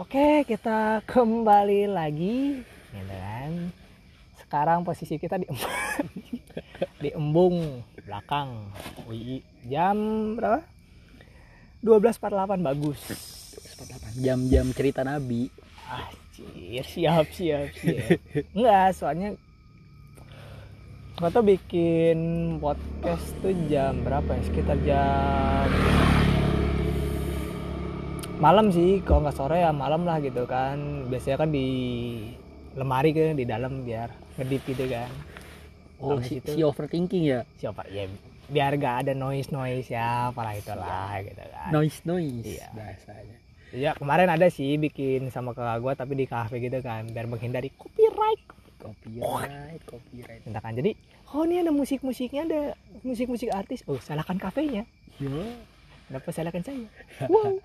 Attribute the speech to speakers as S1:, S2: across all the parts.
S1: Oke, kita kembali lagi, gitu kan. Sekarang posisi kita di di embung belakang UI jam berapa? 12.48 bagus.
S2: 48 jam-jam cerita nabi
S1: Anjir, siap siap siap. Enggak, soalnya gua tuh bikin podcast tuh jam berapa ya? Sekitar jam malam sih, kalau nggak sore ya malam lah gitu kan. Biasanya kan di lemari kan di dalam biar ngedip gitu kan.
S2: oh
S1: Habis
S2: si,
S1: itu-
S2: si overthinking ya?
S1: Siapa ya biar gak ada noise noise ya, apalah itulah gitu kan.
S2: noise noise
S1: Iya.
S2: bahasanya.
S1: Ya kemarin ada sih bikin sama kakak gua tapi di kafe gitu kan biar menghindari copyright.
S2: Copyright copyright.
S1: Mintakan jadi oh ini ada musik musiknya ada musik musik artis. Oh salahkan kafenya.
S2: Yo
S1: kenapa salahkan saya? Wow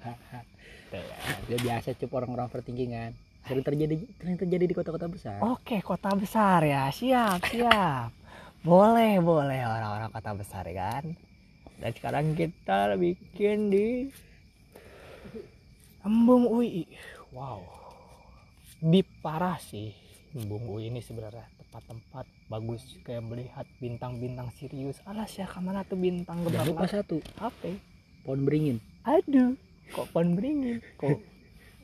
S1: Kan.
S2: ya. Biasa cup orang-orang overthinking kan. Sering terjadi sering terjadi di kota-kota besar.
S1: Oke kota besar ya. Siap siap. Boleh boleh orang-orang kota besar ya kan. Dan sekarang kita bikin di Embung UI. Wow. Di parah sih. Embung UI ini sebenarnya tempat-tempat bagus kayak melihat bintang-bintang Sirius alas ya ke mana tuh bintang
S2: lupa
S1: gemerlap?
S2: satu.
S1: Apa?
S2: Pohon beringin.
S1: Aduh kok pohon beringin? Kok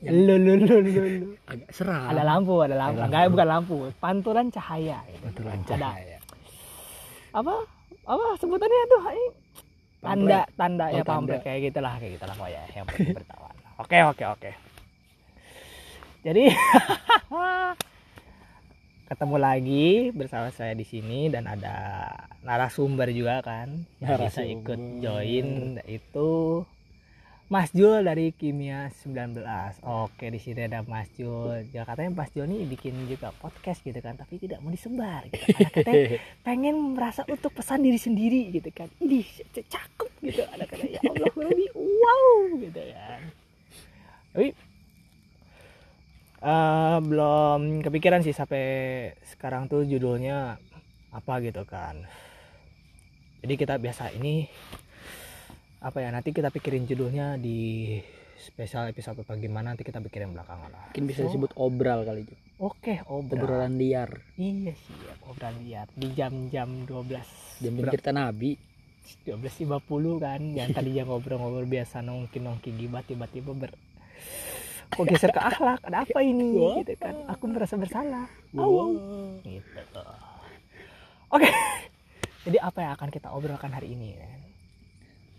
S2: Yang-
S1: lu lu lu lu
S2: agak seram.
S1: Ada lampu ada lampu. Enggak bukan lampu. Pantulan cahaya. Gitu.
S2: betul
S1: ada.
S2: cahaya.
S1: Apa? Apa sebutannya tuh? Tanda tanda
S2: Oh,
S1: ya
S2: tanda.
S1: kayak gitulah kayak gitulah pokoknya yang penting bertawan oke oke oke. Jadi ketemu lagi bersama saya di sini dan ada narasumber juga kan yang bisa ikut join. Itu Mas Jul dari Kimia 19. Oke, di sini ada Mas Jul. Ya katanya Mas Jul nih bikin juga podcast gitu kan, tapi tidak mau disebar gitu. Karena katanya pengen merasa untuk pesan diri sendiri gitu kan. Ini cakep gitu. Ada kata ya Allah lebih wow gitu kan. Tapi eh, belum kepikiran sih sampai sekarang tuh judulnya apa gitu kan. Jadi kita biasa ini apa ya nanti kita pikirin judulnya di spesial episode atau gimana nanti kita pikirin belakangan lah.
S2: mungkin bisa
S1: So,
S2: disebut obral kali itu
S1: Oke, obrolan.
S2: obrolan liar.
S1: Iya sih, obrolan liar. Di jam-jam 12
S2: jam-jam cerita nabi.
S1: 12.50 kan yang tadinya ngobrol-ngobrol biasa nongki-nongki gibat tiba-tiba ber kok geser ke akhlak? Ada apa ini?
S2: Wah.
S1: gitu kan. Aku merasa bersalah.
S2: Wow
S1: gitu. Oke. Jadi apa yang akan kita obrolkan hari ini? kan?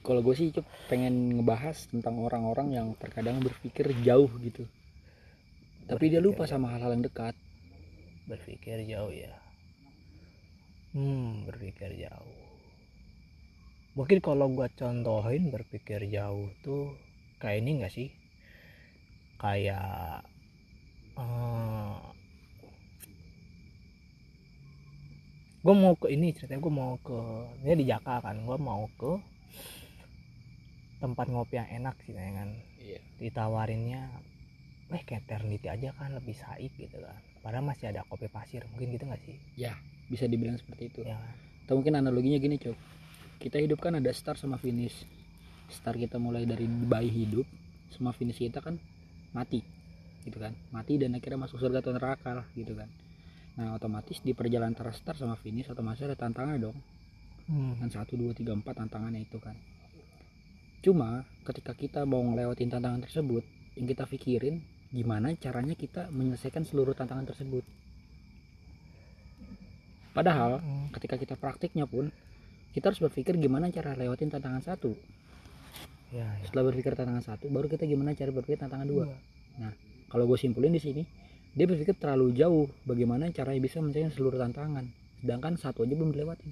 S2: Kalau gue sih cup pengen ngebahas tentang orang-orang yang terkadang berpikir jauh gitu. Tapi dia lupa
S1: Berpikir.
S2: sama hal-hal yang dekat.
S1: Berpikir jauh ya. Hmm berpikir jauh. Mungkin kalau gua contohin berpikir jauh tuh kayak ini enggak sih? Kayak eh gue mau ke ini ceritanya gue mau ke ini di Jaka kan gue mau ke tempat ngopi yang enak sih ya kan?
S2: Iya.
S1: Ditawarinnya eh kayak Eternity aja kan lebih saik gitu kan. Padahal masih ada kopi pasir mungkin gitu nggak sih?
S2: Bisa dibilang seperti itu.
S1: Ya. Kan?
S2: atau mungkin analoginya gini cok kita hidup kan ada start sama finish. Start kita mulai dari bayi hidup sama finish kita kan mati gitu kan. Mati dan akhirnya masuk surga atau neraka lah gitu kan. Nah otomatis di perjalanan antara start sama finish otomatis ada tantangan dong.
S1: Hmm.
S2: kan satu dua tiga empat tantangannya itu kan cuma ketika kita mau ngelewatin tantangan tersebut yang kita pikirin gimana caranya kita menyelesaikan seluruh tantangan tersebut padahal
S1: Hmm.
S2: ketika kita praktiknya pun kita harus berpikir gimana cara lewatin tantangan satu
S1: ya, ya.
S2: setelah berpikir tantangan satu baru kita gimana cara berpikir tantangan dua
S1: Iya.
S2: kalau gue simpulin di sini dia berpikir terlalu jauh bagaimana caranya bisa menyelesaikan seluruh tantangan sedangkan satu aja belum dilewatin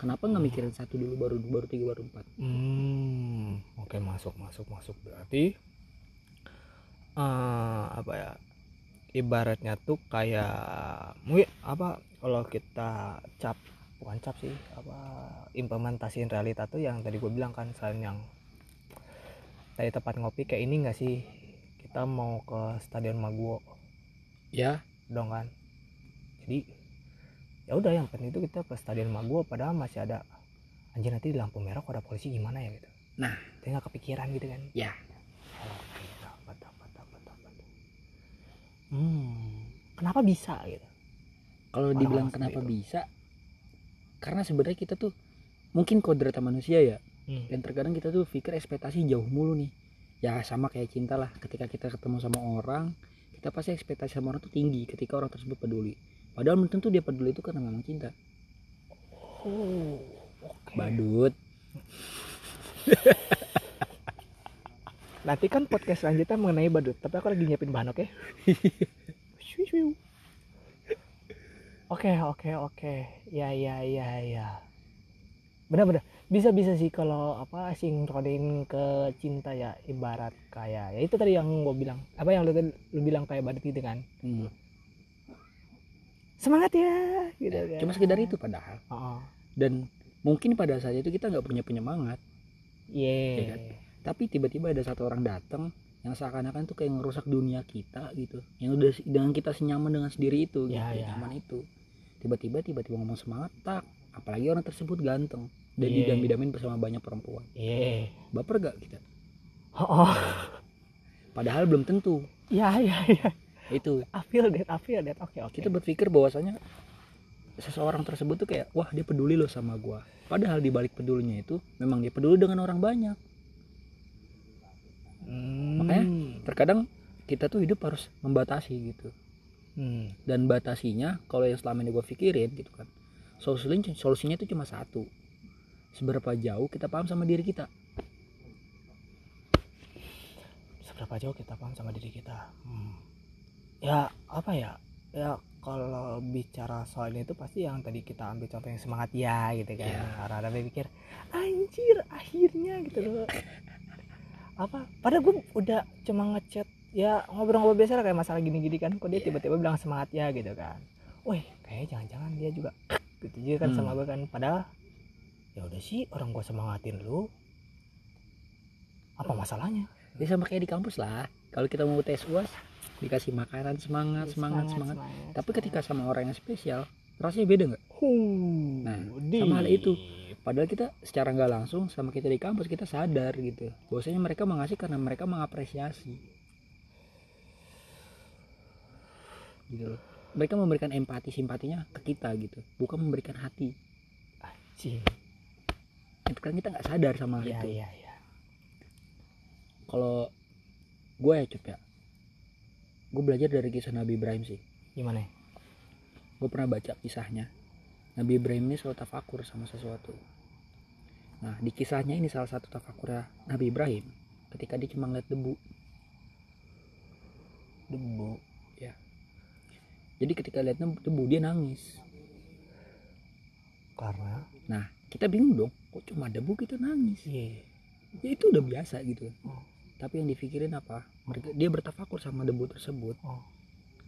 S2: kenapa nggak mikirin satu dulu baru baru tiga baru empat?
S1: Hmm, oke masuk masuk masuk. Berarti eh apa ya ibaratnya tuh kayak mungkin apa kalau kita cap bukan cap sih apa implementasiin realita tuh yang tadi gue bilang kan selain yang tadi tempat ngopi kayak ini nggak sih? Kita mau ke stadion Maguwo.
S2: Ya.
S1: Dong kan? Jadi ya udah yang penting itu kita ke stadion Maguwo padahal masih ada anjir nanti di lampu merah kok ada polisi gimana ya gitu
S2: Nah.
S1: saya nggak kepikiran gitu kan
S2: Ya.
S1: oke dapat dapat dapat dapat kenapa bisa gitu
S2: kalau dibilang kenapa
S1: itu.
S2: bisa karena sebenarnya kita tuh mungkin kodratnya manusia ya
S1: Hmm.
S2: dan terkadang kita tuh pikir ekspektasi jauh mulu nih ya sama kayak cinta lah ketika kita ketemu sama orang kita pasti ekspektasi sama orang tuh tinggi ketika orang tersebut peduli padahal belum tentu dia peduli itu karena memang cinta.
S1: Oh oke.
S2: Badut.
S1: Nanti kan podcast selanjutnya mengenai badut tapi aku lagi nyiapin bahan oke? Shoo. oke oke oke. Ya ya ya ya. Benar-benar. Bisa bisa sih kalau apa sinkronin ke cinta ya ibarat kayak ya itu tadi yang gue bilang. Apa yang lu, lu bilang kayak badut gitu kan?
S2: Hmm.
S1: Semangat ya gitu kan.
S2: cuma sekedar itu padahal.
S1: Oh,
S2: dan mungkin pada saat itu kita nggak punya penyemangat.
S1: Iya.
S2: Iya kan? tapi tiba-tiba ada satu orang datang yang seakan-akan tuh kayak ngerusak dunia kita gitu. Yang udah dengan kita senyaman dengan sendiri itu
S1: Ya,
S2: gitu,
S1: ya.
S2: nyaman itu. Tiba-tiba tiba-tiba ngomong semangat tak. Apalagi orang tersebut ganteng dan
S1: Iya.
S2: didam-damin bersama banyak perempuan.
S1: Iya.
S2: Baper gak kita?
S1: Oh, oh.
S2: padahal belum tentu.
S1: Ya ya ya
S2: itu.
S1: I feel that I feel that. Oke oke.
S2: Kita berpikir bahwasanya seseorang tersebut tuh kayak wah dia peduli loh sama gua. Padahal di balik pedulinya itu memang dia peduli dengan orang banyak.
S1: Hmm.
S2: Makanya, terkadang kita tuh hidup harus membatasi gitu.
S1: Hmm.
S2: dan batasinya kalau yang selama ini gue pikirin gitu kan solusinya solusinya itu cuma satu. Seberapa jauh kita paham sama diri kita.
S1: Seberapa jauh kita paham sama diri kita? Hmm. Ya apa ya? Ya kalau bicara soal itu pasti yang tadi kita ambil contoh yang semangat ya gitu kan.
S2: Iya.
S1: karena ada pikir anjir akhirnya gitu loh. Apa? Padahal gue udah cuma ngechat ya ngobrol-ngobrol biasa lah kayak masalah gini-gini kan. Kok dia
S2: Iya.
S1: tiba-tiba bilang semangat ya gitu kan. Wih kayak jangan-jangan dia juga gitu juga kan
S2: Hmm.
S1: sama gue kan. Padahal ya udah sih orang gue semangatin lu. Apa masalahnya
S2: ya sama kayak di kampus lah. Kalau kita mau tes uas dikasih makanan semangat semangat semangat, tapi ketika sama orang yang spesial rasanya beda nggak? Nah,
S1: deep.
S2: sama hal itu. padahal kita secara nggak langsung sama kita di kampus kita sadar gitu. Bahwasanya mereka mengasih karena mereka mengapresiasi. Gitu loh. Mereka memberikan empati simpatinya ke kita gitu. Bukan memberikan hati.
S1: Cing.
S2: itu kan kita nggak sadar sama hal
S1: Iya,
S2: itu.
S1: iya, iya.
S2: Kalau gue ya cup ya. Gue belajar dari kisah Nabi Ibrahim sih.
S1: Gimana?
S2: gue pernah baca kisahnya. Nabi Ibrahim ini selalu tafakur sama sesuatu. Nah di kisahnya ini salah satu tafakurnya Nabi Ibrahim ketika dia cuma ngeliat debu.
S1: Debu.
S2: jadi ketika lihat debu dia nangis.
S1: Karena?
S2: Nah kita bingung dong kok cuma debu kita nangis?
S1: Iya.
S2: ya itu udah biasa gitu.
S1: Oh.
S2: Tapi yang dipikirin apa mereka dia bertafakur sama debu tersebut
S1: Oh.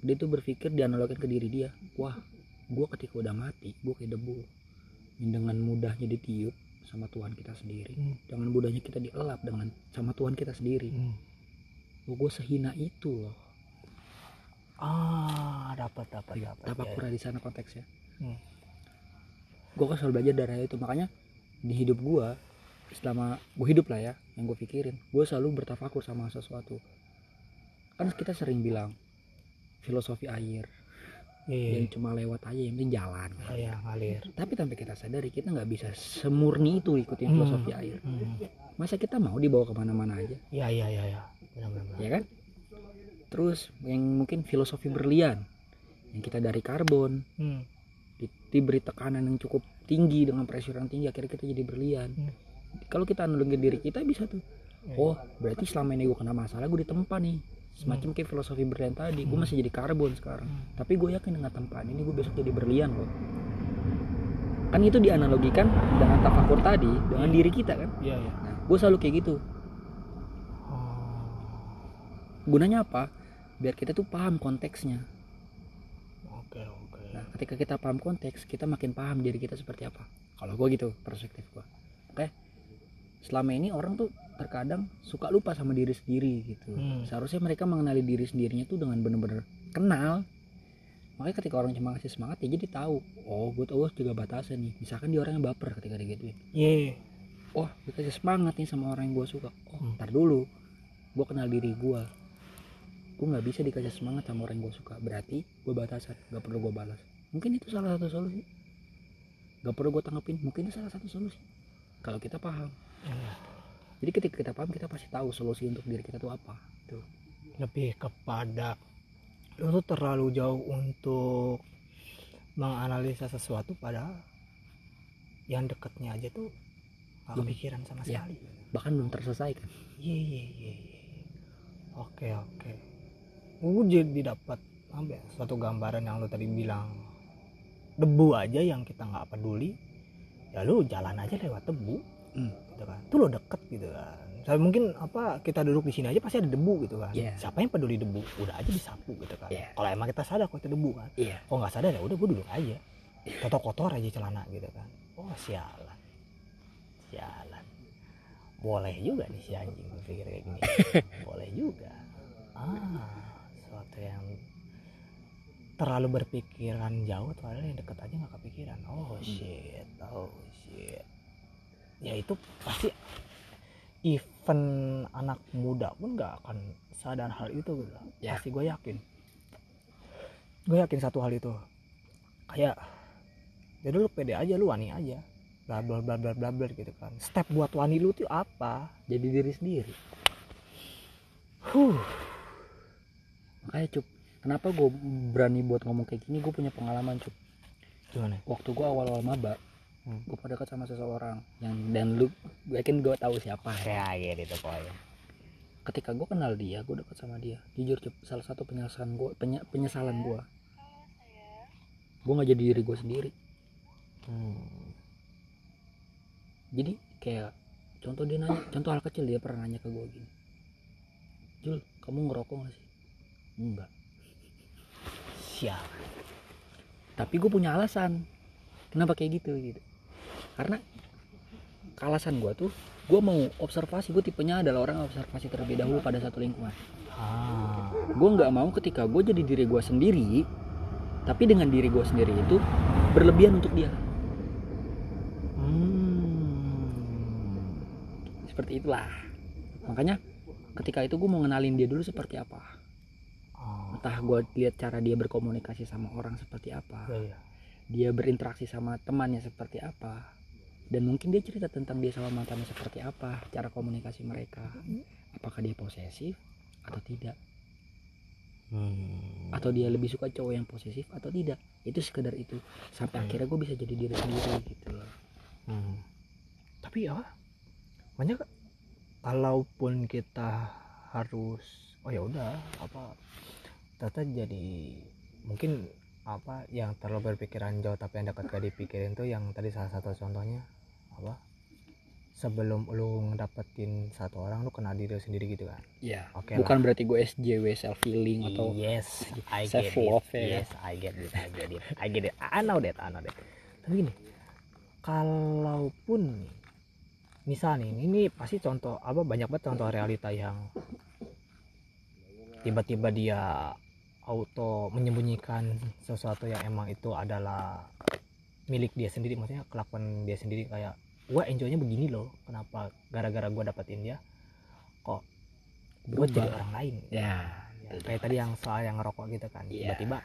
S2: dia tuh berpikir dianalogkan ke diri dia wah gua ketika udah mati gua kayak debu yang dengan mudahnya ditiup sama Tuhan kita sendiri
S1: Hmm.
S2: dengan mudahnya kita dielap dengan sama Tuhan kita sendiri
S1: Hmm.
S2: oh, gue sehina itu loh
S1: Ah, dapat dapat dapat.
S2: tafakur di sana konteksnya
S1: Hmm.
S2: gue kan selalu belajar dari itu makanya di hidup gue selama gue hidup lah ya yang gue pikirin gue selalu bertafakur sama sesuatu kan kita sering bilang filosofi air
S1: Iya.
S2: yang cuma lewat aja yang penting jalan
S1: Iya, ngalir.
S2: tapi tanpa kita sadari kita nggak bisa semurni itu ikutin
S1: Hmm.
S2: filosofi air
S1: Hmm.
S2: masa kita mau dibawa ke mana-mana aja
S1: Iya, iya, iya, iya. Benar benar. benar.
S2: ya kan terus yang mungkin filosofi berlian yang kita dari karbon
S1: Hmm.
S2: di- diberi tekanan yang cukup tinggi dengan pressure yang tinggi akhirnya kita jadi berlian
S1: Hmm.
S2: Kalau kita analogin diri kita bisa tuh
S1: Iya.
S2: oh berarti selama ini gue kena masalah gue ditempa nih semacam kayak filosofi berlian tadi gue
S1: Hmm.
S2: masih jadi karbon sekarang
S1: Hmm.
S2: tapi gue yakin dengan tempaan ini gue besok jadi berlian loh kan itu dianalogikan dengan tafakur tadi dengan diri kita kan
S1: Iya, iya.
S2: nah gue selalu kayak gitu
S1: Oh.
S2: gunanya apa biar kita tuh paham konteksnya
S1: Oke, oke.
S2: Nah, ketika kita paham konteks, kita makin paham diri kita seperti apa. Kalau gue gitu, perspektif gue. Oke. Selama ini orang tuh terkadang suka lupa sama diri sendiri gitu.
S1: Hmm.
S2: Seharusnya mereka mengenali diri sendirinya tuh dengan bener-bener kenal. Makanya ketika orang cuma ngasih semangat ya jadi tahu. Oh, gue tahu juga batasan nih. Misalkan dia orang yang baper ketika digituin.
S1: Iya.
S2: Oh, gue kasih semangat nih sama orang yang gue suka. Oh,
S1: Hmm.
S2: ntar dulu. Gue kenal diri gue. gue nggak bisa dikasih semangat sama orang yang gue suka berarti gue batasan nggak perlu gue balas mungkin itu salah satu solusi nggak perlu gue tanggepin mungkin itu salah satu solusi kalau kita paham. Jadi ketika kita paham kita pasti tahu solusi untuk diri kita tuh apa tuh
S1: lebih kepada lu tuh terlalu jauh untuk menganalisa sesuatu pada yang deketnya aja tuh gak
S2: Belum.
S1: kepikiran sama
S2: Iya.
S1: sekali
S2: bahkan belum terselesaikan
S1: iya iya iya iya. oke oke gue jadi dapat apa ya, suatu gambaran yang lu tadi bilang debu aja yang kita nggak peduli ya lu jalan aja lewat debu
S2: Hmm.
S1: gitu kan. Tuh lo deket gitu kan. Saya mungkin apa kita duduk di sini aja pasti ada debu gitu kan.
S2: Iya.
S1: siapa yang peduli debu? Udah aja disapu gitu kan.
S2: Iya.
S1: kalau emang kita sadar kok itu debu kan.
S2: Iya.
S1: Kalau nggak sadar ya udah gue duduk aja. Kotor kotor aja celana gitu kan. Oh sialan. Sialan. Boleh juga nih si anjing berpikir kayak gini. Boleh juga. Ah sesuatu yang terlalu berpikiran jauh padahal yang deket aja nggak kepikiran. Oh shit. Oh shit ya itu pasti event anak muda pun nggak akan sadar hal itu gitu.
S2: Ya.
S1: pasti gue yakin. Gue yakin satu hal itu. Kayak jadi lu pede aja lu wani aja. Bla bla bla bla bla bla gitu kan. Step buat wani lu tuh apa?
S2: Jadi diri sendiri.
S1: Huh.
S2: Makanya cup kenapa gue berani buat ngomong kayak gini? Gue punya pengalaman cup.
S1: Gimana?
S2: Waktu gue awal-awal maba
S1: Hmm.
S2: gue pada dekat sama seseorang yang dan lu gue yakin gue tahu siapa.
S1: Kayak gitu pokoknya.
S2: Ketika gue kenal dia gue dekat sama dia. Jujur salah satu penyesalan gue penyesalan gue gue nggak jadi diri gue sendiri.
S1: Hmm.
S2: jadi kayak contoh dia nanya contoh hal kecil dia pernah nanya ke gue gini. Jul kamu ngerokok gak sih? Enggak.
S1: Siap.
S2: Tapi gue punya alasan kenapa kayak gitu gitu karena alasan gue tuh gue mau observasi gue tipenya adalah orang observasi terlebih dahulu pada satu lingkungan.
S1: Ah.
S2: Gue nggak mau ketika gue jadi diri gue sendiri tapi dengan diri gue sendiri itu berlebihan untuk dia.
S1: Hmm.
S2: seperti itulah. Makanya ketika itu gue mau ngenalin dia dulu seperti apa.
S1: Oh.
S2: entah gue lihat cara dia berkomunikasi sama orang seperti apa.
S1: Iya, iya.
S2: dia berinteraksi sama temannya seperti apa dan mungkin dia cerita tentang dia sama mantannya seperti apa cara komunikasi mereka apakah dia posesif atau tidak
S1: Hmm.
S2: atau dia lebih suka cowok yang posesif atau tidak itu sekedar itu sampai
S1: Hmm.
S2: akhirnya gue bisa jadi diri sendiri gitu loh
S1: Hmm. Tapi ya, banyak kalaupun kita harus, oh ya udah apa, ternyata jadi mungkin apa yang terlalu berpikiran jauh tapi yang dekat gak dipikirin tuh yang tadi salah satu contohnya apa? Sebelum lu ngedapetin satu orang lu kenal diri sendiri gitu kan?
S2: Ya
S1: Oke
S2: bukan berarti gue SJW self healing atau
S1: yes I
S2: self
S1: get it.
S2: love ya.
S1: yes I get it I get it I get it. I know that I know that. Tapi gini kalaupun nih misal nih ini pasti contoh apa banyak banget contoh realita yang tiba-tiba dia auto menyembunyikan sesuatu yang emang itu adalah milik dia sendiri. Maksudnya kelakuan dia sendiri kayak gue enjoynya begini loh. Kenapa gara-gara gue dapetin dia kok gue jadi orang lain?
S2: Ya.
S1: Ya, kayak tadi yang soal yang ngerokok gitu kan.
S2: Iya.
S1: tiba-tiba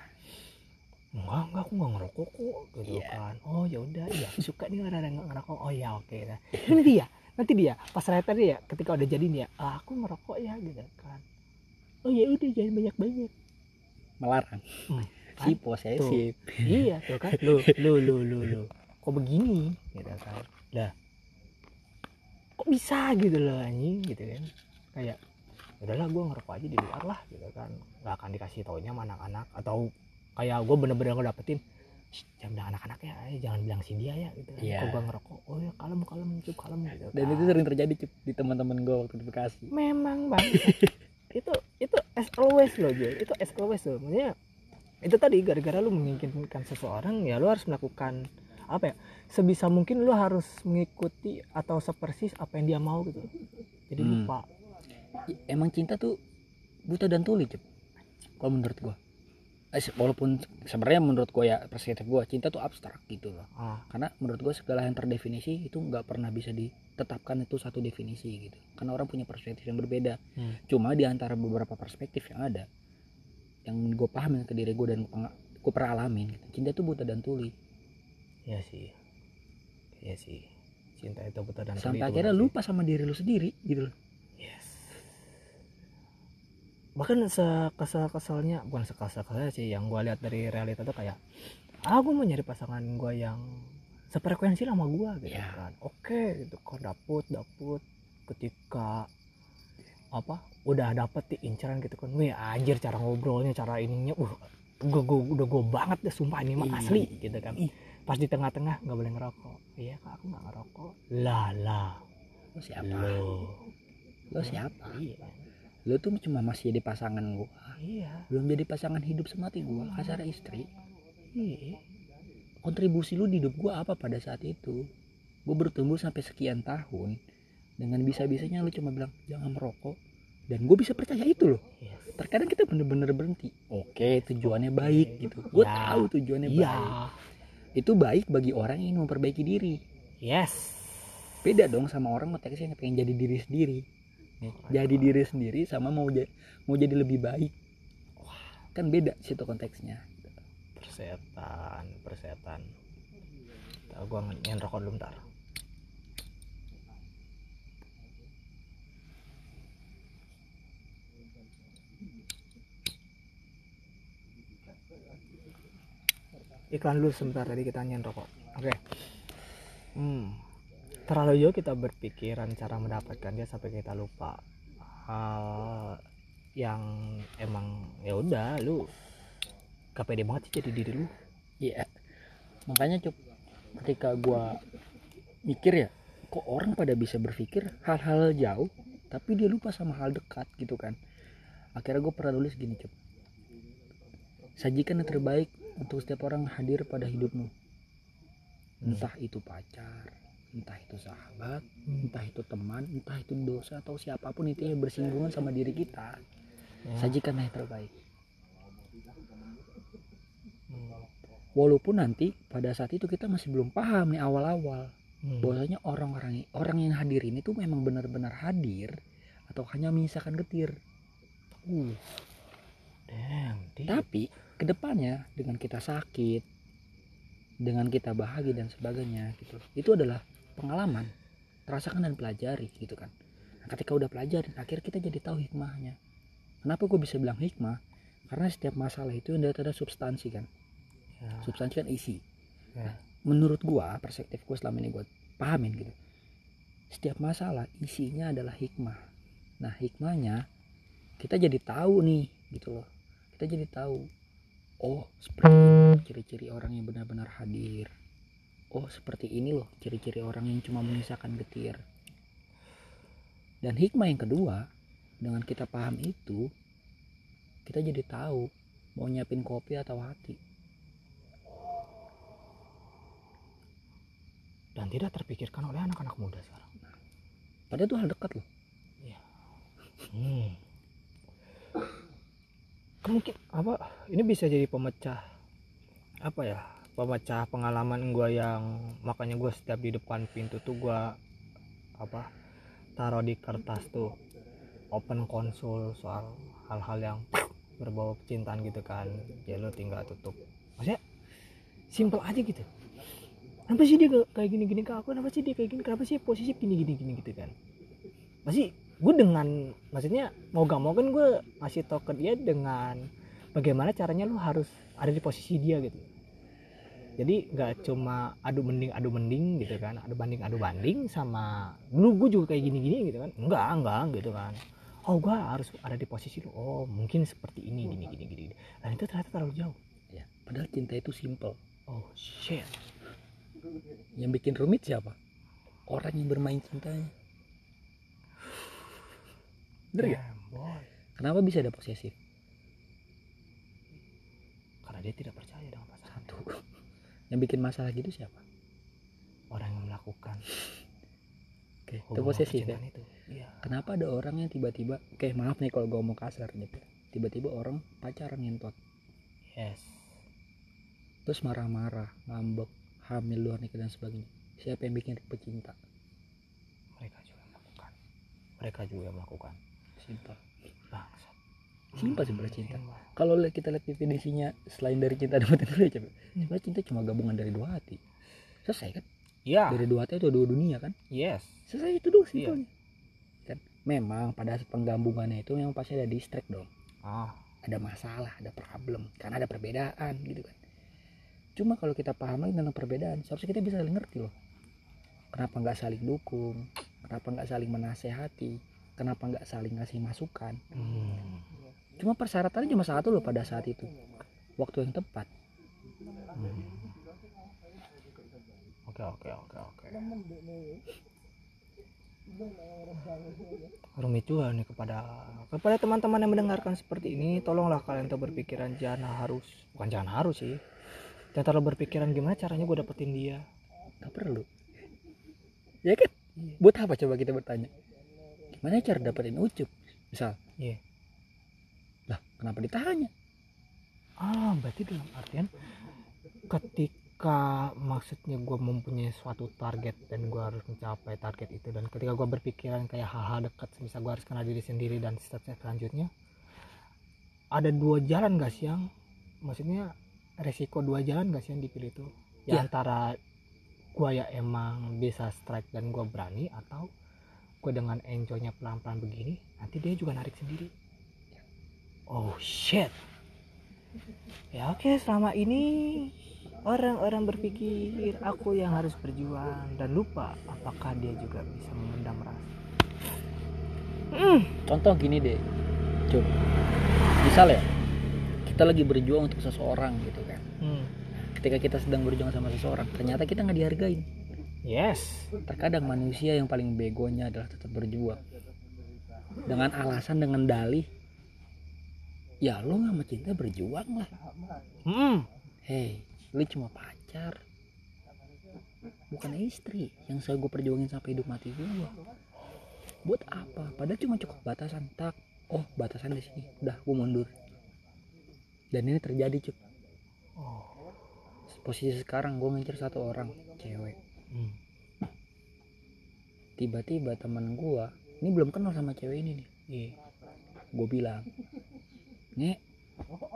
S1: enggak enggak aku nggak ngerokok kok. Gitu
S2: Iya.
S1: kan. Oh ya udah ya suka nih orang yang nggak ngerokok. Oh ya oke. Nah. ini dia nanti dia pas ternyata dia ketika udah jadi nih ya "Ah, aku ngerokok ya gitu kan. Oh ya udah jangan banyak banyak
S2: melarang.
S1: Hmm,
S2: si posesif.
S1: Iya tuh kan. Lu lu lu lu lu. Kok begini? Gitu kan. Dah kok bisa gitu loh anjing? Gitu kan. Kayak udahlah gue ngerokok aja di luar lah gitu kan. Nggak akan dikasih taunya sama anak-anak. Atau kayak gue bener-bener ngedapetin "Shh, jangan bilang anak-anak ya eh, jangan bilang si dia ya gitu kan.
S2: Iya.
S1: kok gue ngerokok? Oh ya kalem kalem cukup kalem gitu
S2: dan
S1: kan.
S2: itu sering terjadi Cuk, di teman-teman gue waktu di Bekasi.
S1: Memang bang itu itu as always loh Joy itu as always loh. Maksudnya itu tadi gara-gara lu menginginkan seseorang ya lu harus melakukan apa ya sebisa mungkin lu harus mengikuti atau sepersis apa yang dia mau gitu. Jadi
S2: Hmm.
S1: lupa.
S2: Emang cinta tuh buta dan tuli Cuk. kalau menurut gue eh, walaupun sebenarnya menurut gue ya perspektif gue cinta tuh abstrak gitu loh.
S1: Ah.
S2: Karena menurut gue segala yang terdefinisi itu nggak pernah bisa ditetapkan itu satu definisi gitu karena orang punya perspektif yang berbeda
S1: Hmm.
S2: cuma di antara beberapa perspektif yang ada yang gue pahamin ke diri gue dan gue pernah alamin gitu. cinta itu buta dan tuli
S1: Iya sih. Iya sih. Cinta itu buta dan
S2: sampai
S1: tuli itu
S2: akhirnya
S1: sih.
S2: lupa sama diri lu sendiri gitu loh
S1: Yes. Bahkan sekesal-kesalnya, bukan sekesal-kesalnya sih, yang gue lihat dari realita tuh kayak, ah gue mau nyari pasangan gue yang sefrekuensi sama gue gitu
S2: Ya.
S1: kan. Oke gitu kan dapet dapet. Ketika apa udah dapet di inceran gitu kan wih anjir cara ngobrolnya cara ininya uh gue gue udah gue banget deh sumpah ini mah
S2: Ih.
S1: asli gitu kan. Pas di tengah-tengah nggak boleh ngerokok. Iya kak aku nggak ngerokok. Lah lah.
S2: Lu siapa?
S1: Lo.
S2: Lu siapa?
S1: Iya.
S2: Lu tuh cuma masih jadi pasangan gua.
S1: Iya.
S2: Belum jadi pasangan hidup semati gua kasar istri.
S1: Iya
S2: kontribusi lu di hidup gua apa pada saat itu? Gua bertumbuh sampai sekian tahun dengan bisa-bisanya lu cuma bilang jangan merokok. Dan gue bisa percaya itu loh.
S1: Yes.
S2: terkadang kita bener-bener berhenti. Oke. Tujuannya baik gitu. Gue
S1: Ya.
S2: tahu tujuannya
S1: iya.
S2: baik. Itu baik bagi orang yang ingin memperbaiki diri.
S1: Yes.
S2: Beda dong sama orang konteksnya yang pengen jadi diri sendiri. Jadi diri sendiri sama mau jadi mau jadi lebih baik. Kan beda situ konteksnya
S1: persetan persetan. Ntar gua nge- rokok dulu ntar iklan dulu sebentar tadi kita nyen rokok oke. Hmm. terlalu jauh kita berpikiran cara mendapatkan dia sampai kita lupa hal yang emang ya udah lu gak pede banget sih jadi diri lu
S2: Iya. Makanya cuk ketika gua mikir ya, kok orang pada bisa berpikir hal-hal jauh tapi dia lupa sama hal dekat gitu kan. Akhirnya gue pernah tulis gini cuk. Sajikan yang terbaik untuk setiap orang hadir pada hidupmu. Entah itu pacar, entah itu sahabat, entah itu teman, entah itu dosa atau siapa pun itu yang bersinggungan sama diri kita.
S1: Ya.
S2: Sajikan yang terbaik.
S1: Hmm.
S2: Walaupun nanti pada saat itu kita masih belum paham nih awal-awal
S1: Hmm.
S2: bahwasanya orang-orang orang yang hadir ini tuh memang benar-benar hadir atau hanya menyisakan getir.
S1: Uh. Damn, deep.
S2: Tapi ke depannya dengan kita sakit, dengan kita bahagia dan sebagainya gitu, itu adalah pengalaman, rasakan dan pelajari gitu kan. Nah, ketika udah pelajari, akhirnya kita jadi tahu hikmahnya. Kenapa gue bisa bilang hikmah? Karena setiap masalah itu ada ada substansi kan.
S1: Ya,
S2: Substansi kan isi.
S1: ya.
S2: menurut gua perspektif gua selama ini gua pahamin gitu. Setiap masalah isinya adalah hikmah. Nah hikmahnya kita jadi tahu nih gitu loh. Kita jadi tahu oh seperti ini ciri-ciri orang yang benar-benar hadir. Oh seperti ini loh ciri-ciri orang yang cuma menyisakan getir. Dan hikmah yang kedua dengan kita paham itu kita jadi tahu mau nyiapin kopi atau hati
S1: Dan tidak terpikirkan oleh anak-anak muda sekarang.
S2: padahal itu hal dekat loh
S1: Hmm. Mungkin apa? Ini bisa jadi pemecah apa ya? Pemecah pengalaman gua yang makanya gua setiap di depan pintu tuh gua apa? Taruh di kertas tuh open konsul soal hal-hal yang berbau percintaan gitu kan. Ya lu tinggal tutup. Maksudnya simple aja gitu. Kenapa sih dia kayak gini-gini ke aku? Kenapa sih dia kayak gini? Kenapa sih posisi gini-gini gini gitu kan? Masih gue dengan maksudnya mau gak mau kan gue ngasih tau ke dia dengan bagaimana caranya lu harus ada di posisi dia gitu. Jadi nggak cuma adu mending adu mending gitu kan adu banding adu banding sama dulu gue juga kayak gini gini gitu kan? Enggak enggak gitu kan. Oh gue harus ada di posisi lu. Oh mungkin seperti ini gini gini gini dan itu ternyata terlalu jauh.
S2: Ya padahal cinta itu simple.
S1: Oh shit
S2: yang bikin rumit siapa? Orang yang bermain cintanya. Bener
S1: boy.
S2: kenapa bisa ada posesif?
S1: Karena dia tidak percaya dengan pasangan.
S2: Satu. Yang bikin masalah gitu siapa?
S1: Orang yang melakukan
S2: oke itu
S1: hubungan
S2: posesif ya?
S1: itu. Iya.
S2: Kenapa ada orang yang tiba-tiba oke maaf nih kalau gue mau kasar gitu tiba-tiba orang pacaran ngentot.
S1: Yes.
S2: Terus marah-marah ngambek hamil luar nikah dan sebagainya. Siapa yang bikin pecinta?
S1: Mereka juga melakukan. Mereka juga melakukan.
S2: Simple.
S1: Bangsat.
S2: Simpel sebenarnya cinta. Kalau kita lihat definisinya selain dari cinta dan mati dulu coba. Sebenarnya cinta cuma gabungan dari dua hati. Selesai kan?
S1: Ya
S2: dari dua hati itu dua dunia kan?
S1: Yes.
S2: Selesai itu dulu
S1: Iya.
S2: simpelnya. Kan? Memang pada penggabungannya itu yang pasti ada distract dong.
S1: Ah.
S2: Ada masalah ada problem. Karena ada perbedaan gitu kan cuma kalau kita paham lagi tentang perbedaan seharusnya kita bisa saling ngerti loh kenapa nggak saling dukung kenapa nggak saling menasehati kenapa nggak saling ngasih masukan
S1: Hmm.
S2: cuma persyaratannya cuma satu loh pada saat itu waktu yang tepat
S1: Hmm. Oke oke oke oke. Rumit juga nih kepada kepada teman-teman yang mendengarkan seperti ini, tolonglah kalian tuh berpikiran jangan harus, bukan jangan harus sih. Jangan terlalu berpikiran gimana caranya gue dapetin dia.
S2: nggak perlu. Ya kan? Buat apa coba kita bertanya? Gimana cara dapetin ucup? Misal.
S1: Iya.
S2: lah kenapa ditanya?
S1: Ah, berarti dalam artian ketika maksudnya gue mempunyai suatu target dan gue harus mencapai target itu dan ketika gue berpikiran kayak hal-hal dekat bisa gue harus kenal diri sendiri dan step-step selanjutnya ada dua jalan gak sih yang? Maksudnya resiko dua jalan gak sih yang dipilih itu ya
S2: Iya.
S1: antara gue ya emang bisa strike dan gue berani atau gue dengan enjoynya pelan-pelan begini nanti dia juga narik sendiri. Oh shit. Ya oke selama ini orang-orang berpikir aku yang harus berjuang dan lupa apakah dia juga bisa memendam rasa. Hmm,
S2: contoh gini deh. Cuk misal ya kita lagi berjuang untuk seseorang gitu kan.
S1: Hmm.
S2: ketika kita sedang berjuang sama seseorang ternyata kita nggak dihargain.
S1: Yes.
S2: Terkadang manusia yang paling begonya adalah tetap berjuang. Dengan alasan dengan dalih ya lo nggak mau cinta berjuang lah.
S1: Hmm.
S2: hei lu cuma pacar. Bukan istri yang saya gue perjuangin sampai hidup mati gue buat apa? Padahal cuma cukup batasan. Tak. Oh batasan di sini. Udah gue mundur dan ini terjadi cuk.
S1: Oh.
S2: posisi sekarang gue ngincer satu orang cewek.
S1: Hmm.
S2: tiba-tiba teman gue ini belum kenal sama cewek ini nih.
S1: Iya.
S2: Gue bilang nek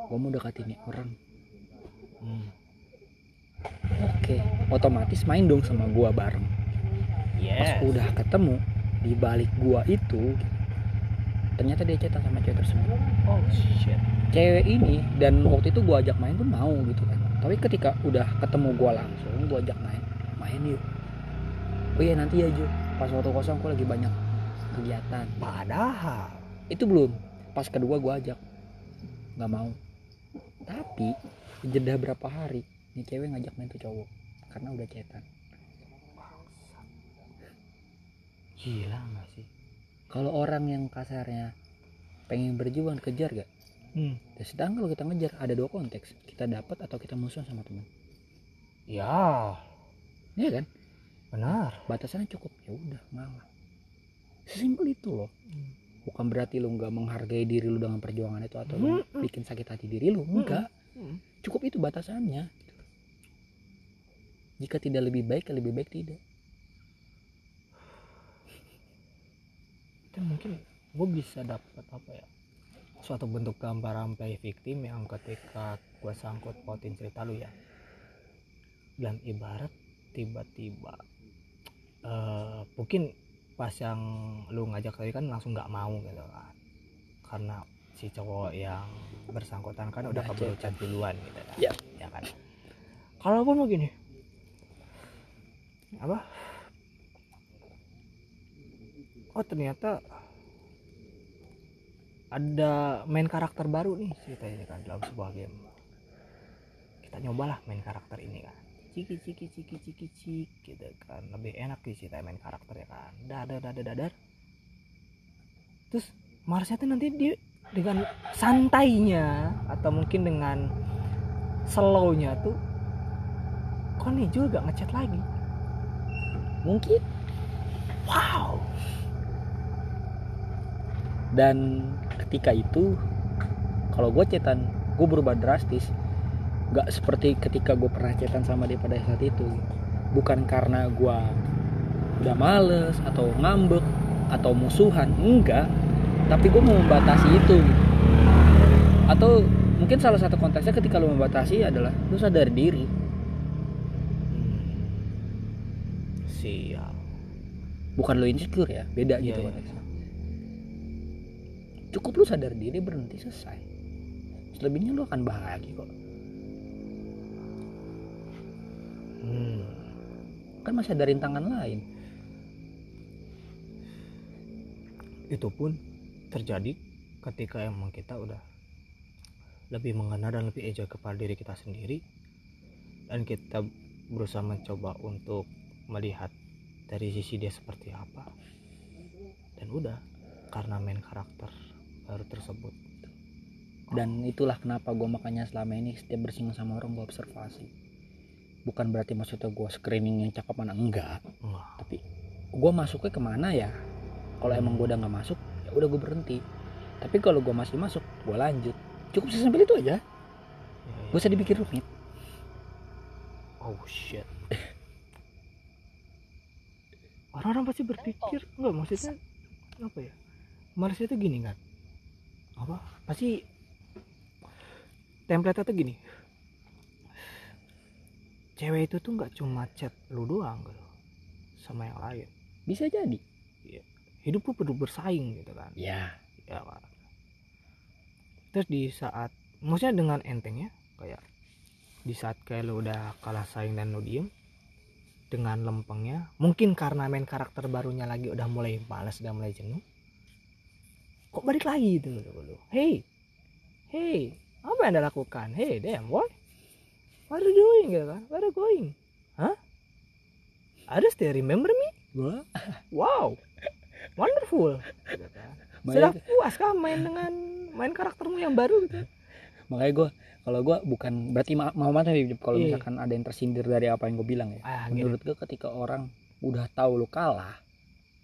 S2: gue mau deketin nih orang.
S1: Hmm.
S2: oke otomatis main dong sama gue bareng. Pas
S1: yes.
S2: udah ketemu di balik gua itu ternyata dia chatan sama cewek tersebut.
S1: Oh shit.
S2: Cewek ini dan waktu itu gua ajak main pun mau gitu kan. Tapi ketika udah ketemu gua langsung gua ajak main main yuk. Oh iya nanti ya Ju. Pas waktu kosong gua lagi banyak kegiatan.
S1: Padahal.
S2: Itu belum. Pas kedua gua ajak. Nggak mau. Tapi jeda berapa hari nih cewek ngajak main tuh cowok. Karena udah chatan
S1: gila gak sih
S2: kalau orang yang kasarnya pengen berjuang kejar gak
S1: hmm.
S2: Dan sedangkan kalau kita ngejar ada dua konteks. Kita dapat atau kita musuhan sama teman.
S1: Ya.
S2: Iya kan?
S1: Benar.
S2: Batasannya cukup. Ya udah ngalah. Sesimpel itu loh.
S1: Hmm.
S2: bukan berarti lu nggak menghargai diri lu dengan perjuangan itu atau lu
S1: Mm-mm.
S2: bikin sakit hati diri lu. Enggak
S1: Hmm.
S2: cukup itu batasannya. Jika tidak lebih baik ya lebih baik tidak
S1: mungkin gue bisa dapat apa ya suatu bentuk gambaran play victim yang ketika gue sangkut pautin cerita lu ya. Dan ibarat tiba-tiba eh mungkin pas yang lu ngajak tadi kan langsung nggak mau gitu kan. Karena si cowok yang bersangkutan kan udah
S2: Udah
S1: keburu chat duluan gitu kan
S2: Ya.
S1: ya kan? Kalaupun begini apa oh ternyata ada main karakter baru nih ceritanya kan dalam sebuah game. Kita nyobalah main karakter ini kan. Ciki ciki ciki ciki cik gitu kan. Lebih enak sih cerita main karakter ya kan. Dadar dadar dadar. Terus Marsnya tuh nanti dia dengan santainya atau mungkin dengan slownya tuh kok nih juga ngechat lagi?
S2: Mungkin.
S1: Wow
S2: dan ketika itu kalau gue cetan gue berubah drastis nggak seperti ketika gue pernah cetan sama dia pada saat itu bukan karena gue udah males atau ngambek atau musuhan enggak tapi gue mau membatasi itu gitu. atau mungkin salah satu konteksnya ketika lu membatasi adalah lu sadar diri
S1: Hmm. siap
S2: bukan lu insecure ya beda
S1: Iya,
S2: gitu
S1: iya.
S2: konteksnya cukup lu sadar diri berhenti selesai. Selebihnya lu akan bahagia kok.
S1: Hmm.
S2: kan masih ada rintangan lain.
S1: Itu pun terjadi ketika emang kita udah lebih mengenal dan lebih enjoy kepada diri kita sendiri. Dan kita berusaha mencoba untuk melihat dari sisi dia seperti apa. Dan udah karena main karakter baru tersebut.
S2: Dan itulah kenapa gue makanya selama ini setiap bersinggung sama orang gue observasi. Bukan berarti maksudnya gue screening yang cakep mana enggak. Tapi gue masuknya ke mana ya? Kalau emang gue udah nggak masuk ya udah gue berhenti. Tapi kalau gue masih masuk gue lanjut. Cukup sih sampai itu aja.
S1: Ya, ya.
S2: gak usah dipikir rumit.
S1: Oh shit. Orang-orang pasti berpikir enggak maksudnya apa ya? Manusia itu gini kan apa? Pasti template itu gini. Cewek itu tuh nggak cuma chat lu doang gitu. Sama yang lain.
S2: Bisa jadi.
S1: Hidup lu perlu bersaing gitu kan?
S2: Ya
S1: ya kan terus di saat maksudnya dengan entengnya kayak di saat kayak lu udah kalah saing dan lu diem dengan lempengnya mungkin karena main karakter barunya lagi udah mulai malas udah mulai jenuh kok balik lagi lu hey hey apa yang anda lakukan? Hey damn boy what are you doing? Gitu kan. Where are you going? Hah? Ada still remember me?
S2: Gua?
S1: Wow wonderful. Gitu kan. Sudah puas kah main dengan main karaktermu yang baru gitu?
S2: Makanya gue kalau gue bukan berarti ma mau mata kalau
S1: Iya.
S2: misalkan ada yang tersindir dari apa yang gue bilang ya.
S1: Ah gitu.
S2: menurut gue ketika orang udah tahu lu kalah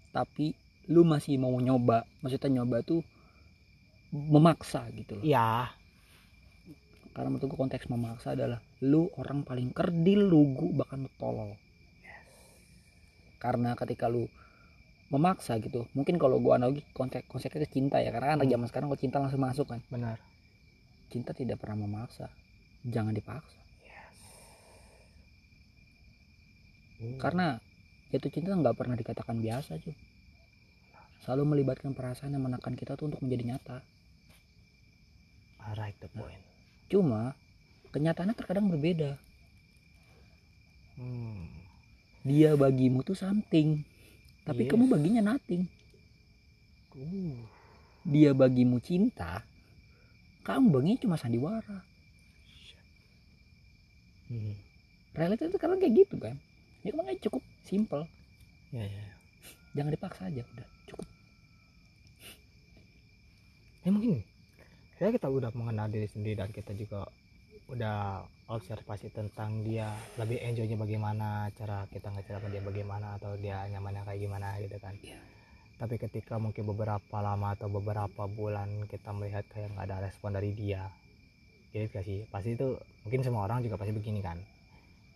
S2: tapi lu masih mau nyoba maksudnya nyoba tuh memaksa gitu loh.
S1: Ya
S2: karena menurut gue konteks memaksa adalah lu orang paling kerdil lugu bahkan lu tolol. Karena ketika lu memaksa gitu mungkin kalau gua analogi konteks konteksnya ke cinta ya karena anak
S1: Hmm.
S2: zaman sekarang kalau cinta langsung masuk kan.
S1: Benar.
S2: Cinta tidak pernah memaksa. Jangan dipaksa. Karena jatuh cinta nggak pernah dikatakan biasa cuy selalu melibatkan perasaan yang menekan kita tuh untuk menjadi nyata.
S1: I right the point.
S2: Cuma kenyataannya terkadang berbeda.
S1: Hmm.
S2: dia bagimu tuh something tapi
S1: Yes.
S2: kamu baginya nothing.
S1: Uh.
S2: dia bagimu cinta kamu baginya cuma sandiwara.
S1: Hmm.
S2: realita itu sekarang kayak gitu kan. Ya makanya cukup simple.
S1: Ya ya.
S2: Jangan dipaksa aja udah cukup
S1: ya mungkin saya kita udah mengenal diri sendiri dan kita juga udah observasi tentang dia lebih enjoynya bagaimana cara kita ngejar sama dia bagaimana atau dia nyamannya kayak gimana gitu kan.
S2: Iya.
S1: tapi ketika mungkin beberapa lama atau beberapa bulan kita melihat kayak nggak ada respon dari dia jadi gak sih. Pasti itu mungkin semua orang juga pasti begini kan.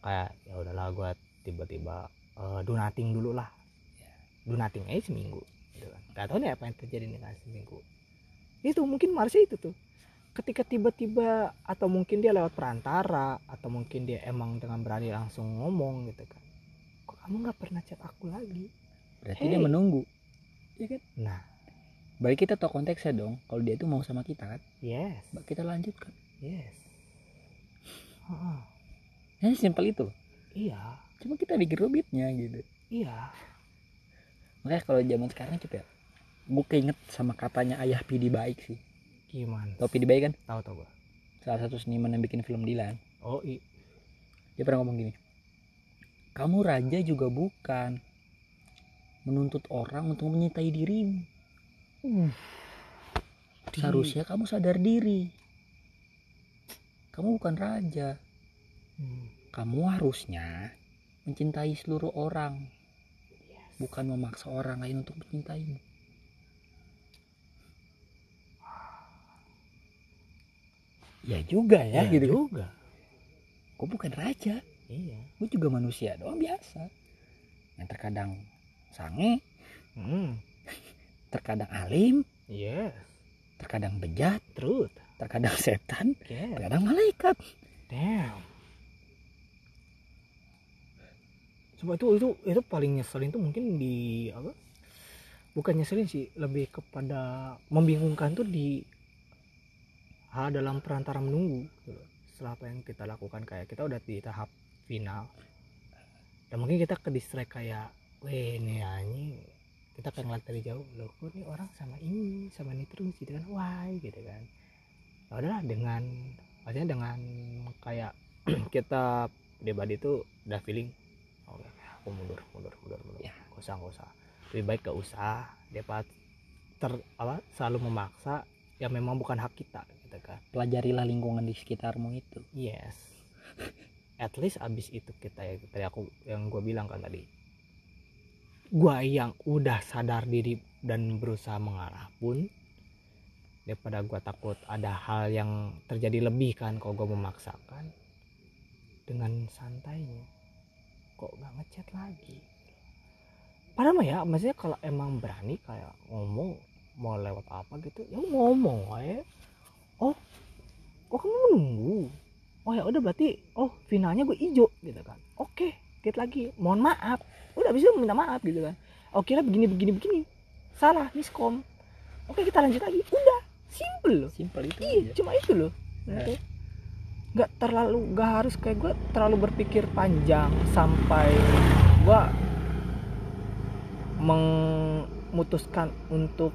S1: Kayak ya udahlah gua tiba-tiba eh, do nothing dulu lah. Do nothing aja seminggu gitu kan. Gak tahu nih apa yang terjadi nih kan seminggu itu mungkin Marsha itu tuh. Ketika tiba-tiba atau mungkin dia lewat perantara atau mungkin dia emang dengan berani langsung ngomong gitu kan. Kok kamu nggak pernah chat aku lagi?
S2: Berarti
S1: Hey.
S2: dia menunggu. Ya kan?
S1: Nah.
S2: Balik kita tahu konteksnya dong. Kalau dia itu mau sama kita kan?
S1: Yes.
S2: Kita lanjutkan.
S1: Yes. Heeh.
S2: ya simpel itu. Loh
S1: iya.
S2: Cuma kita bikin rumitnya gitu.
S1: Iya.
S2: Makanya kalau zaman sekarang ya gue keinget sama katanya ayah Pidi Baik sih.
S1: Gimana
S2: tau Pidi Baik kan?
S1: Tahu tahu gua.
S2: Salah satu seniman yang bikin film Dilan.
S1: Oh i.
S2: Dia pernah ngomong gini kamu raja juga bukan. Menuntut orang untuk menyintai dirimu seharusnya kamu sadar diri. Kamu bukan raja.
S1: Hmm.
S2: kamu harusnya mencintai seluruh orang. Bukan memaksa orang lain untuk mencintaimu ya juga ya,
S1: Iya
S2: gitu kan.
S1: juga.
S2: Gue bukan raja.
S1: Iya.
S2: Gue juga manusia doang biasa. Yang terkadang sange.
S1: Hmm.
S2: terkadang alim.
S1: Yes
S2: terkadang bejat.
S1: Truth.
S2: Terkadang setan.
S1: Yeah.
S2: terkadang malaikat.
S1: Damn. Coba itu itu itu paling nyeselin tuh mungkin di apa? Bukan nyeselin sih lebih kepada membingungkan tuh di hal dalam perantara menunggu. Gitu setelah apa yang kita lakukan kayak kita udah di tahap final. Dan mungkin kita ke distract kayak weh ini anjing. Kita kan ngeliat dari jauh loh kok nih orang sama ini sama ini terus gitu kan. Why? gitu kan. Ya udahlah dengan maksudnya dengan kayak kita debat itu udah feeling oke aku mundur mundur mundur mundur.
S2: Ya.
S1: gak usah gak usah. Lebih baik gak usah. Debat ter apa selalu memaksa yang memang bukan hak kita gitu kan.
S2: Pelajarilah lingkungan di sekitarmu itu.
S1: Yes. At least abis itu kita ya tadi aku yang gue bilang kan tadi. Gua yang udah sadar diri dan berusaha mengalah pun daripada gua takut ada hal yang terjadi lebih kan kalau gua memaksakan dengan santainya kok gak ngechat lagi? Padahal mah ya maksudnya kalau emang berani kayak ngomong mau lewat apa gitu ya ngomong aja. Oh kok kamu menunggu oh ya udah berarti oh finalnya gue ijo gitu kan. Oke kita lagi. Mohon maaf. Udah bisa minta maaf gitu kan. Oke lah begini begini begini. Salah miskom. Oke kita lanjut lagi. Udah simple loh.
S2: Simpel itu
S1: iya
S2: aja.
S1: cuma itu loh.
S2: Eh.
S1: Oke. nggak terlalu nggak harus kayak gue terlalu berpikir panjang sampai gue memutuskan untuk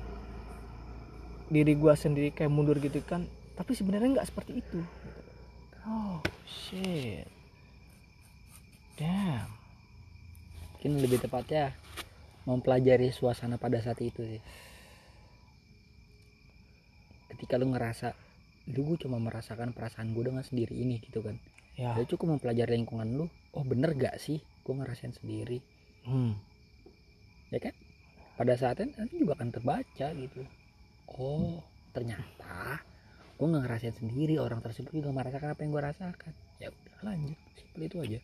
S1: diri gue sendiri kayak mundur gitu kan tapi sebenarnya nggak seperti itu. Oh shit. Damn.
S2: Mungkin lebih tepatnya mempelajari suasana pada saat itu sih. Ketika lu ngerasa lu gue cuma merasakan perasaan gue dengan sendiri ini gitu kan.
S1: Ya.
S2: Lu cukup mempelajari lingkungan lu oh bener gak sih gue ngerasain sendiri?
S1: Hmm.
S2: ya kan? Pada saatnya nanti juga akan terbaca gitu oh ternyata gue nggak ngerasain sendiri orang tersebut juga merasakan apa yang gue rasakan. Ya udah lanjut. Simpel itu aja.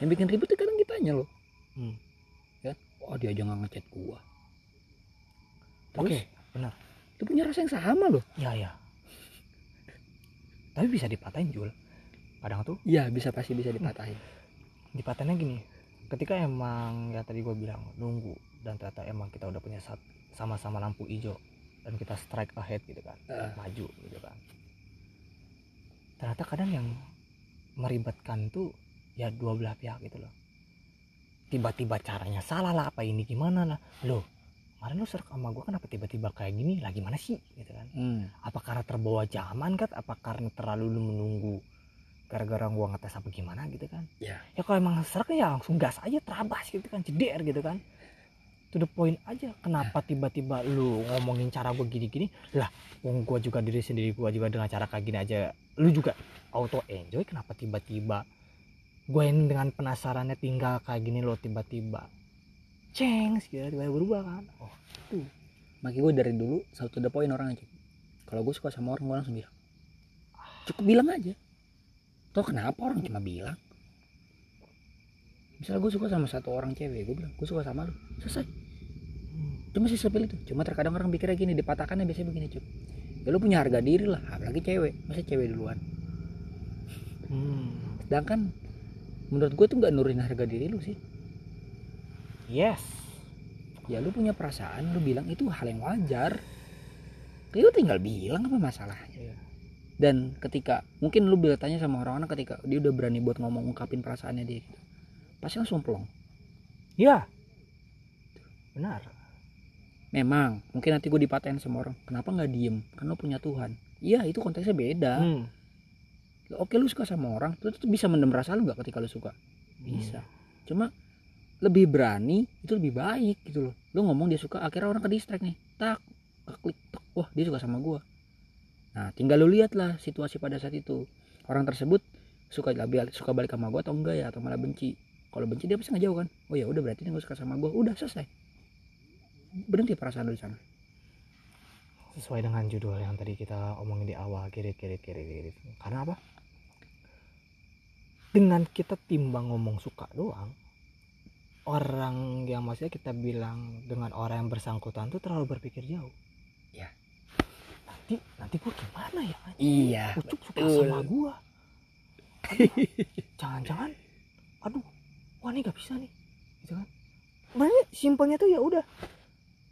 S2: Yang bikin ribet itu kadang kitanya loh.
S1: Hmm.
S2: ya oh dia aja nggak ngechat gua.
S1: Oke
S2: terus
S1: benar.
S2: Lu punya rasa yang sama loh.
S1: Ya ya tapi bisa dipatahin Jul. Kadang tuh
S2: iya bisa pasti bisa dipatahin.
S1: Dipatahinnya gini ketika emang ya tadi gue bilang nunggu dan ternyata emang kita udah punya sama-sama lampu hijau dan kita strike ahead gitu kan.
S2: Heeh.
S1: maju gitu kan. Ternyata kadang yang meribetkan tuh ya dua belah pihak gitu loh. Tiba-tiba caranya salah lah apa ini gimana lah. Loh kemarin lu serak sama gue kenapa tiba-tiba kayak gini? Lah gimana sih? Gitu kan.
S2: Hmm.
S1: apa karena terbawa zaman kan apa karena terlalu lu menunggu gara-gara gua ngetes apa gimana gitu kan?
S2: Ya.
S1: Ya kalau emang serak ya langsung gas aja terabas gitu kan ceder gitu kan to the point aja kenapa tiba-tiba lu ngomongin cara gue gini-gini? Lah wong gue juga diri sendiri gue juga dengan cara kayak gini aja. Lu juga auto enjoy kenapa tiba-tiba gue yang dengan penasarannya tinggal kayak gini lo tiba-tiba? Ceng gitu tiba-tiba berubah kan? Oh
S2: makanya gue dari dulu to the point orang aja kalau gue suka sama orang gue langsung bilang cukup bilang aja. Toh kenapa orang cuma bilang misalnya gue suka sama satu orang cewek gue bilang gue suka sama lu. Selesai. Cuma sih sepil itu cuma terkadang orang pikirnya gini dipatahkannya biasanya begini cuy ya lu punya harga diri lah apalagi cewek. Masa cewek duluan?
S1: Hmm.
S2: sedangkan menurut gue tuh nggak nurunin harga diri lu sih.
S1: Yes.
S2: Ya lu punya perasaan lu bilang itu hal yang wajar. Ya lu tinggal bilang apa masalahnya.
S1: Iya.
S2: dan ketika mungkin lu tanya sama orang-orang ketika dia udah berani buat ngomong ungkapin perasaannya dia gitu pasti langsung plong.
S1: Ya benar.
S2: Memang mungkin nanti gue dipatahin sama orang kenapa nggak diem? Kan lu punya Tuhan. Iya itu konteksnya beda.
S1: Hmm.
S2: oke lu suka sama orang lu tuh bisa mendem rasa lu nggak ketika lu suka? Bisa. Cuma lebih berani itu lebih baik gitu loh. Lu ngomong dia suka akhirnya orang ke distract nih. Tak klik tek. wah dia suka sama gua. Nah tinggal lu lihat lah situasi pada saat itu. Orang tersebut suka suka balik sama gua atau enggak ya atau malah benci kalau benci dia pasti ngejauh kan? Oh ya udah berarti dia nggak suka sama gua. Udah selesai. Berhenti perasaan di sana.
S1: Sesuai dengan judul yang tadi kita omongin di awal kiri kiri kiri kiri karena apa? Dengan kita timbang ngomong suka doang orang yang maksudnya kita bilang dengan orang yang bersangkutan tuh terlalu berpikir jauh.
S2: Ya.
S1: nanti nanti gue gimana ya?
S2: Iya
S1: Ucup suka sama gua. Jangan-jangan aduh wah ini gak bisa nih gitu kan. Makanya simpelnya tuh ya udah.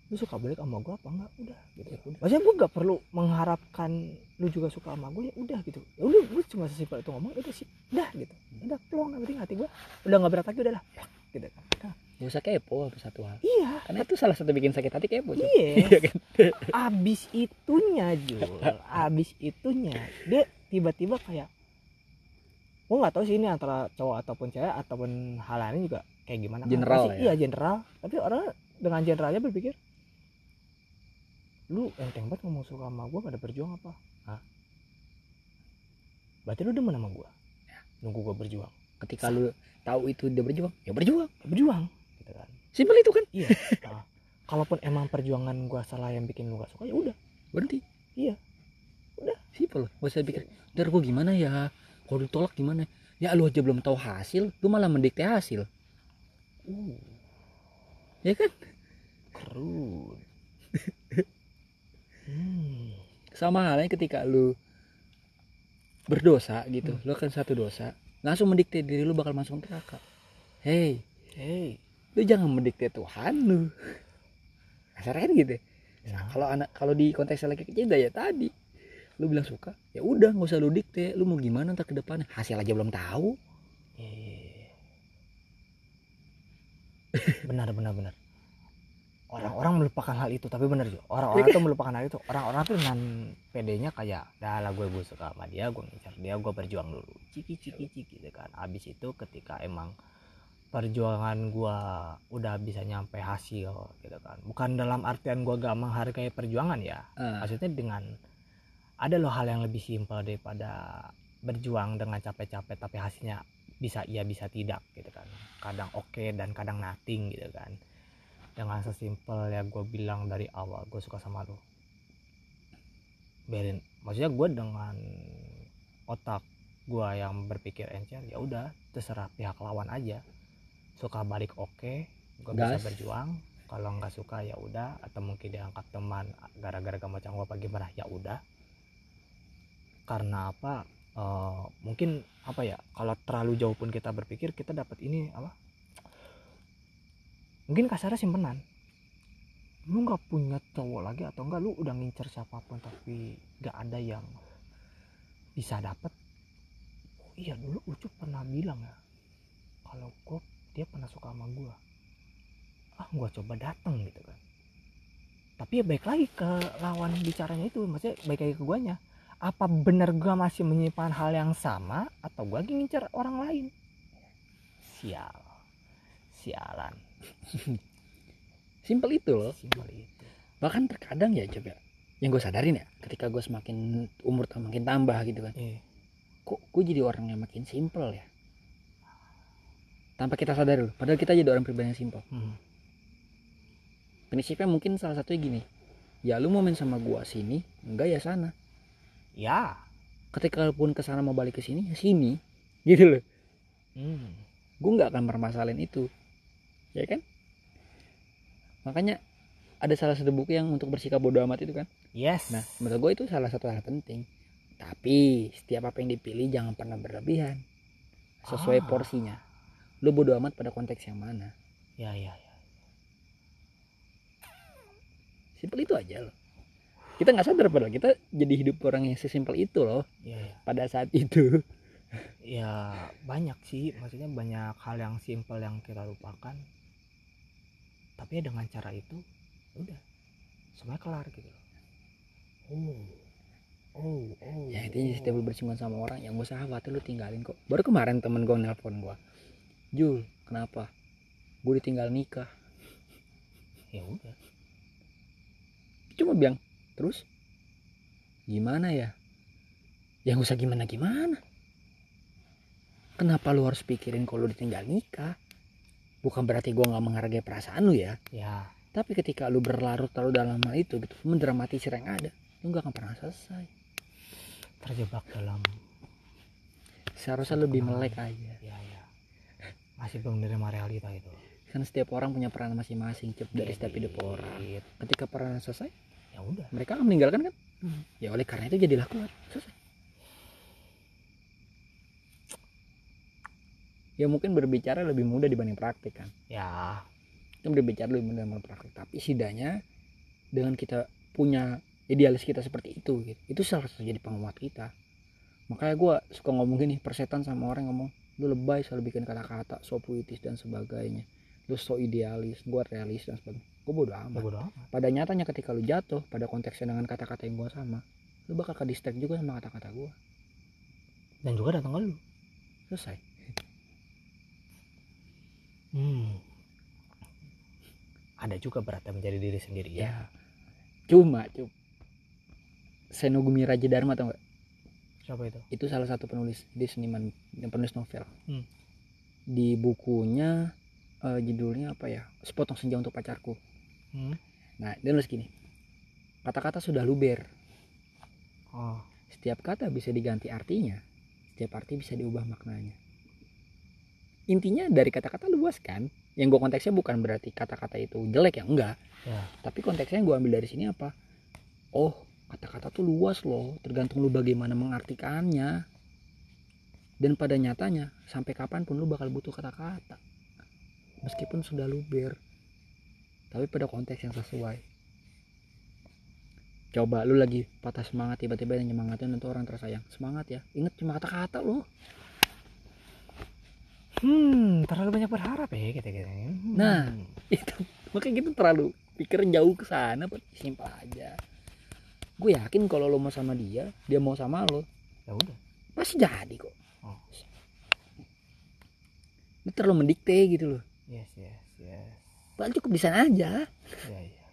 S1: Lu suka balik sama gua apa enggak udah gitu maksudnya gua gak perlu mengharapkan lu juga suka sama gua ya udah gitu. Ya udah gua cuma sesimpel itu ngomong udah sih udah gitu. Udah plong penting hati gua udah nggak berat lagi udah lah gitu. Kan Nah,
S2: gak usah kepo apa satu hal.
S1: Iya.
S2: Karena itu salah satu bikin sakit hati kepo
S1: iya.
S2: Iya kan?
S1: Abis itunya Jul abis itunya dia tiba-tiba kayak gue nggak tahu sih ini antara cowok ataupun cewek ataupun hal lain juga kayak gimana. Kan.
S2: General
S1: Pasti-
S2: ya?
S1: iya general. Tapi orang dengan generalnya berpikir lu enteng banget ngomong suka sama gue pada berjuang apa? Hah? berarti lu demen sama gue nunggu gue berjuang.
S2: Ketika lu tahu itu dia berjuang ya berjuang.
S1: Ya berjuang gitu kan.
S2: Simpel itu kan?
S1: Iya. Nah, kalaupun emang perjuangan gue salah yang bikin lu gak suka ya udah.
S2: Berhenti.
S1: Iya.
S2: udah. Simpel. Gak usah pikir dar gua gimana ya kalau ditolak gimana? Ya lu aja belum tahu hasil lu malah mendikte hasil.
S1: Uh
S2: ya kan?
S1: Kerut. hmm.
S2: sama halnya ketika lu berdosa gitu. Lu kan satu dosa langsung mendikte diri lu bakal masuk neraka. Hei.
S1: Hey.
S2: lu jangan mendikte Tuhan lu. Kasarnya kan gitu
S1: Ya.
S2: kalau anak kalau di konteks lagi kecil ya tadi lu bilang suka? Ya udah nggak usah lu dikte. Lu mau gimana ntar ke depannya? Hasil aja belum tahu.
S1: Eh. benar benar benar. Orang-orang melupakan hal itu tapi benar juga orang-orang tuh melupakan hal itu. Orang-orang tuh dengan pedenya kayak dah lah gue gue suka sama dia gue ngincar dia gue berjuang dulu. Ciki ciki ciki gitu kan. Abis itu ketika emang perjuangan gue udah bisa nyampe hasil gitu kan. Bukan dalam artian gue gak menghargai perjuangan ya.
S2: Ah,
S1: maksudnya dengan ada loh hal yang lebih simpel daripada berjuang dengan capek-capek tapi hasilnya bisa iya bisa tidak gitu kan. Kadang oke dan kadang nothing gitu kan. Dengan sesimpel ya gue bilang dari awal gue suka sama lo berin maksudnya gue dengan otak gue yang berpikir encer ya udah terserah pihak lawan aja. Suka balik oke gue bisa berjuang. Kalau nggak suka ya udah. Atau mungkin diangkat teman gara-gara gak mau canggung apa gimana ya udah karena apa eh, mungkin apa ya kalau terlalu jauh pun kita berpikir kita dapat ini apa mungkin kasarnya simpenan. Lu nggak punya cowok lagi atau enggak lu udah ngincer siapa pun tapi nggak ada yang bisa dapet. Oh iya dulu Ucup pernah bilang ya kalau gue dia pernah suka sama gue ah gua coba dateng gitu kan. Tapi ya baik lagi ke lawan bicaranya itu maksudnya baik lagi ke guanya apa benar gua masih menyimpan hal yang sama atau gua lagi ngincer orang lain? Sial. Sialan.
S2: Simpel itu loh.
S1: Simpel itu.
S2: Bahkan terkadang ya coba yang gue sadarin ya ketika gue semakin umur makin tambah gitu kan.
S1: Eh
S2: kok gue jadi orang yang makin simpel ya? Tanpa kita sadar loh padahal kita jadi orang pribadi yang simpel.
S1: Hmm.
S2: prinsipnya mungkin salah satunya gini ya lu mau main sama gua sini enggak ya sana
S1: ya.
S2: Ketika pun ke sana mau balik ke sini ya sini. Gitu loh.
S1: Hmm.
S2: gue nggak akan permasalahin itu. Ya kan? Makanya ada salah satu buku yang untuk bersikap bodoh amat itu kan?
S1: Yes.
S2: Nah menurut gue itu salah satu hal penting. Tapi setiap apa yang dipilih jangan pernah berlebihan. Sesuai
S1: Ah.
S2: porsinya. Lu bodoh amat pada konteks yang mana?
S1: Ya ya ya.
S2: Simpel itu aja loh kita nggak sadar padahal kita jadi hidup orang yang sesimpel itu loh.
S1: Ya ya
S2: pada saat itu.
S1: Ya banyak sih. Maksudnya banyak hal yang simpel yang kita lupakan. Tapi ya dengan cara itu udah. Semuanya kelar gitu oh. Oh oh
S2: ya intinya
S1: oh.
S2: setiap lu bersinggungan sama orang yang gak usah khawatir lu tinggalin kok. Baru kemarin temen gue nelpon gue Jul kenapa? Gue ditinggal nikah.
S1: Ya udah.
S2: Cuma bilang terus? Gimana ya? Yang usah gimana gimana kenapa lu harus pikirin kalau ditinggal nikah? Bukan berarti gua nggak menghargai perasaan lu ya.
S1: Ya.
S2: Tapi ketika lu berlarut terlalu dalam hal itu gitu mendramatisir yang ada lu nggak akan pernah selesai.
S1: Terjebak dalam
S2: seharusnya lebih melek aja.
S1: Ya ya. Masih belum menerima realita itu.
S2: Kan setiap orang punya peran masing-masing cep dari
S1: Iya,
S2: setiap hidup orang. Ketika peran selesai
S1: ya udah.
S2: Mereka meninggalkan kan?
S1: Hmm.
S2: ya oleh karena itu jadilah kuat selesai. Ya mungkin berbicara lebih mudah dibanding praktik kan?
S1: Ya.
S2: Itu berbicara lebih mudah dibanding praktik. Tapi setidaknya dengan kita punya idealis kita seperti itu gitu. Itu salah satu jadi penguat kita. Makanya gue suka ngomong gini persetan sama orang ngomong lu lebay selalu bikin kata-kata so puitis dan sebagainya. Lu so idealis gue realis dan sebagainya gue bodo amat.
S1: Bodo amat.
S2: Pada nyatanya ketika lu jatuh pada konteksnya dengan kata-kata yang gue sama lu bakal ke distract juga sama kata-kata gue
S1: dan juga datang ke lu.
S2: Selesai.
S1: Hmm. ada juga beratnya menjadi diri sendiri ya?
S2: Ya. Cuma cup Senogumi Raja Dharma tau gak
S1: siapa itu?
S2: Itu salah satu penulis dia seniman yang penulis novel.
S1: Hmm.
S2: di bukunya eh, judulnya apa ya? Sepotong senja untuk pacarku
S1: hmm?
S2: nah dia nulis gini. Kata-kata sudah luber.
S1: Oh.
S2: Setiap kata bisa diganti artinya. Setiap arti bisa diubah maknanya. Intinya dari kata-kata luas kan? Yang gue konteksnya bukan berarti kata-kata itu jelek ya enggak.
S1: Ya.
S2: Tapi konteksnya yang gue ambil dari sini apa? Oh kata-kata tuh luas loh. Tergantung lu bagaimana mengartikannya. Dan pada nyatanya sampai kapan pun lu bakal butuh kata-kata. Meskipun sudah luber tapi pada konteks yang sesuai. Coba lu lagi patah semangat tiba-tiba yang nyemangatin untuk orang tersayang. Semangat ya. Inget cuma kata-kata loh
S1: hmm terlalu banyak berharap ya kita kita hmm.
S2: Nah. itu. Makanya gitu terlalu pikir jauh ke sana simpel aja. Gue yakin kalau lo mau sama dia dia mau sama lo
S1: ya udah.
S2: Pasti jadi kok.
S1: Oh.
S2: lu terlalu mendikte gitu loh.
S1: Yes yes yes
S2: Padahal cukup di sana aja.
S1: Ya ya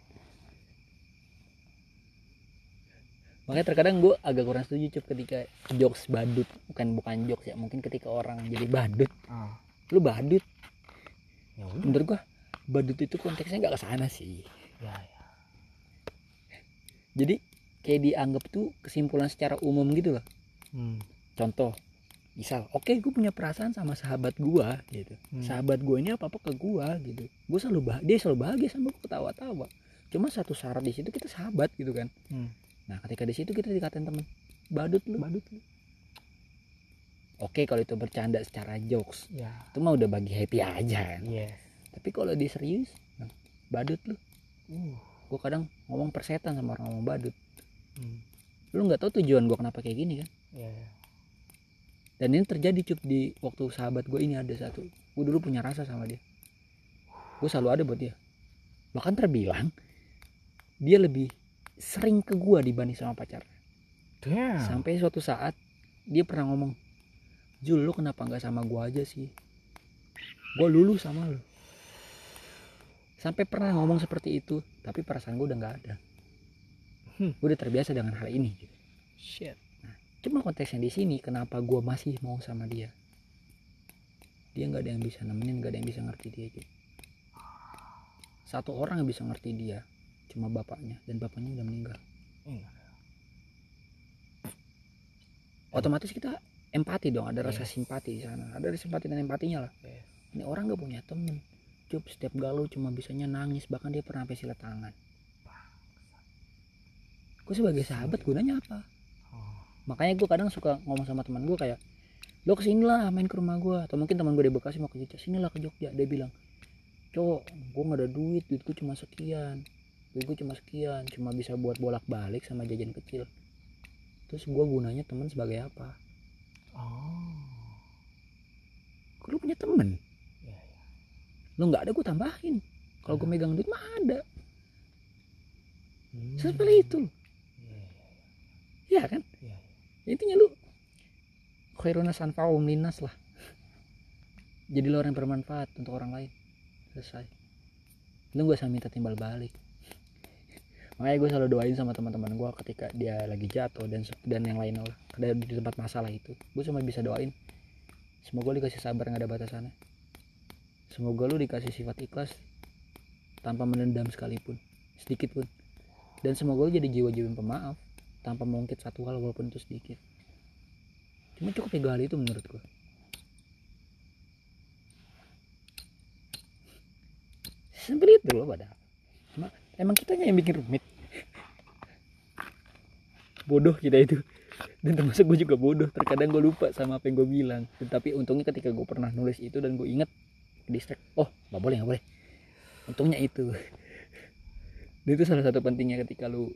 S2: makanya terkadang gue agak kurang setuju cup ketika jokes badut. Bukan bukan jokes ya mungkin ketika orang jadi badut.
S1: Ah.
S2: Lu badut.
S1: Ya udah.
S2: Menurut gue badut itu konteksnya nggak ke sana sih.
S1: Ya ya.
S2: Jadi kayak dianggap tuh kesimpulan secara umum gitu loh.
S1: Hmm.
S2: contoh misal oke gue punya perasaan sama sahabat gue gitu.
S1: Hmm.
S2: sahabat gue ini apa apa ke gue gitu. Gue selalu bahagia dia selalu bahagia sama gue ketawa-tawa. Cuma satu syarat di situ kita sahabat gitu kan.
S1: Hmm.
S2: nah ketika di situ kita dikatain temen badut lu. Badut lu. Oke kalau itu bercanda secara jokes
S1: ya.
S2: itu mah udah bagi happy aja kan.
S1: Yes.
S2: Tapi kalau di serius nah, badut lu.
S1: Uh.
S2: Gue kadang ngomong persetan sama orang ngomong badut.
S1: Hmm.
S2: lu nggak tahu tujuan gue kenapa kayak gini kan?
S1: Ya ya
S2: dan ini terjadi cup di waktu sahabat gue ini ada satu. Gue dulu punya rasa sama dia. Gue selalu ada buat dia. Bahkan terbilang dia lebih sering ke gue dibanding sama pacar.
S1: Damn.
S2: Sampai suatu saat dia pernah ngomong Jul lu kenapa nggak sama gue aja sih? Gue lulu sama lu. Sampai pernah ngomong seperti itu tapi perasaan gue udah nggak ada.
S1: Hmm.
S2: gue udah terbiasa dengan hal ini gitu.
S1: shit
S2: cuma konteksnya di sini kenapa gue masih mau sama dia dia nggak ada yang bisa nemenin nggak ada yang bisa ngerti dia gitu satu orang yang bisa ngerti dia cuma bapaknya dan bapaknya udah meninggal
S1: Hmm.
S2: otomatis kita empati dong ada rasa
S1: Yes.
S2: simpati di sana ada simpati dan empatinya lah
S1: Yes.
S2: ini orang nggak punya temen cup setiap galau cuma bisanya nangis bahkan dia pernah sampai silat tangan gue sebagai sahabat gunanya apa. Makanya gue kadang suka ngomong sama teman gue kayak lo ke sini lah main ke rumah gue atau mungkin teman gue di Bekasi mau ke Jogja sinilah ke Jogja dia bilang. Cowok gue nggak ada duit duit gue cuma sekian duit gue cuma sekian cuma bisa buat bolak balik sama jajan kecil. Terus gue gunanya teman sebagai apa?
S1: Oh.
S2: Lu punya temen
S1: ya ya
S2: lu nggak ada gue tambahin. Kalau gue megang duit mah ada.
S1: Hmm.
S2: seperti itu.
S1: Iya,
S2: ya kan?
S1: Iya,
S2: intinya lu khairuna sanfa'um linnas lah. Jadi lo orang yang bermanfaat untuk orang lain. Selesai. Lu gak usah minta timbal balik. Makanya gue selalu doain sama teman-teman gue ketika dia lagi jatuh dan dan yang lain lah. Di tempat masalah itu. Gue cuma bisa doain semoga lu dikasih sabar nggak ada batasannya. Semoga lu dikasih sifat ikhlas tanpa menendam sekalipun sedikit pun. Dan semoga lu jadi jiwa-jiwa pemaaf tanpa mengungkit satu hal walaupun itu sedikit. Cuma cukup tiga hal itu menurut gue simpel itu loh padahal. Cuma emang kitanya yang bikin rumit. Bodoh kita itu. Dan termasuk gue juga bodoh. Terkadang gue lupa sama apa yang gue bilang. Tetapi untungnya ketika gue pernah nulis itu dan gue inget distract oh nggak boleh nggak boleh. Untungnya itu. Dan itu salah satu pentingnya ketika lu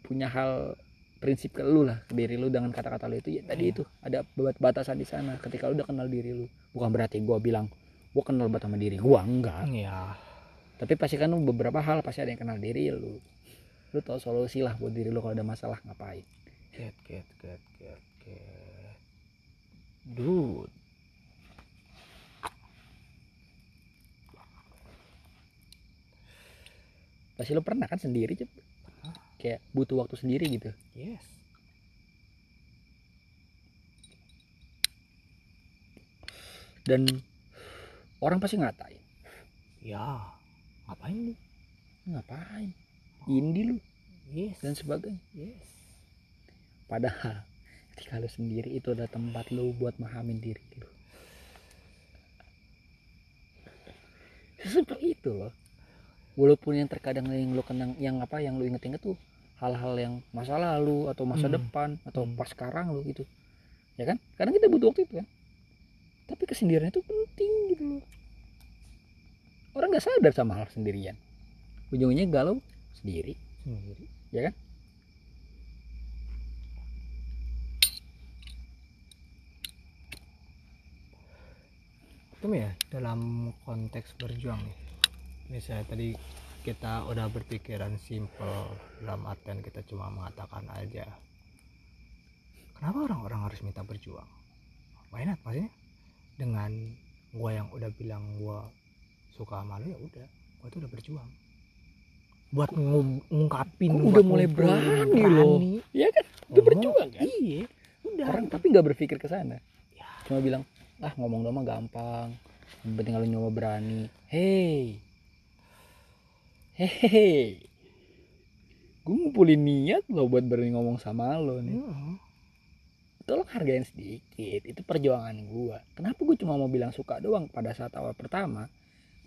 S2: punya hal prinsip ke lu lah ke diri lu dengan kata-kata lu itu ya tadi
S1: Iya.
S2: itu ada bat- batasan di sana ketika lu udah kenal diri lu bukan berarti gue bilang gue kenal banget sama diri gue enggak
S1: Iya.
S2: tapi pasti kan beberapa hal pasti ada yang kenal diri lu lu tau solusi lah buat diri lu kalau ada masalah ngapain
S1: Get, get, get, get, get. Dude.
S2: pasti lu pernah kan sendiri Cep? Kayak butuh waktu sendiri gitu
S1: Yes.
S2: dan orang pasti ngatain
S1: Ya. Ngapain lu?
S2: ngapain indie lu
S1: Yes.
S2: dan sebagainya
S1: yes.
S2: padahal ketika lu sendiri itu ada tempat lu buat memahamin diri lu seperti itu loh walaupun yang terkadang yang lu kenang yang apa yang lu inget-inget tuh hal-hal yang masa lalu atau masa
S1: Hmm.
S2: depan atau
S1: Hmm.
S2: pas sekarang lu gitu ya kan kadang kita butuh waktu itu kan tapi kesendirian itu penting gitu loh orang nggak sadar sama hal sendirian ujung-ujungnya galau sendiri
S1: Sendiri.
S2: ya kan
S1: Itu ya dalam konteks berjuang nih. Misalnya tadi kita udah berpikiran simple dalam artian kita cuma mengatakan aja. Kenapa orang-orang harus minta berjuang? Why not? Maksudnya dengan gua yang udah bilang gua suka sama lu ya udah, gua tuh udah berjuang. Buat ngu- ngungkapin buat
S2: udah mulai
S1: ngumpulin,
S2: berani loh. Iya kan udah
S1: ngomong.
S2: berjuang kan
S1: Iya, udah.
S2: orang tapi nggak berpikir ke sana
S1: Ya.
S2: cuma bilang ah ngomong doang gampang penting kalau nyoba berani hei hei gue ngumpulin niat lo buat berani ngomong sama lo nih.
S1: Hmm.
S2: tolong hargain sedikit itu perjuangan gue kenapa gue cuma mau bilang suka doang pada saat awal pertama?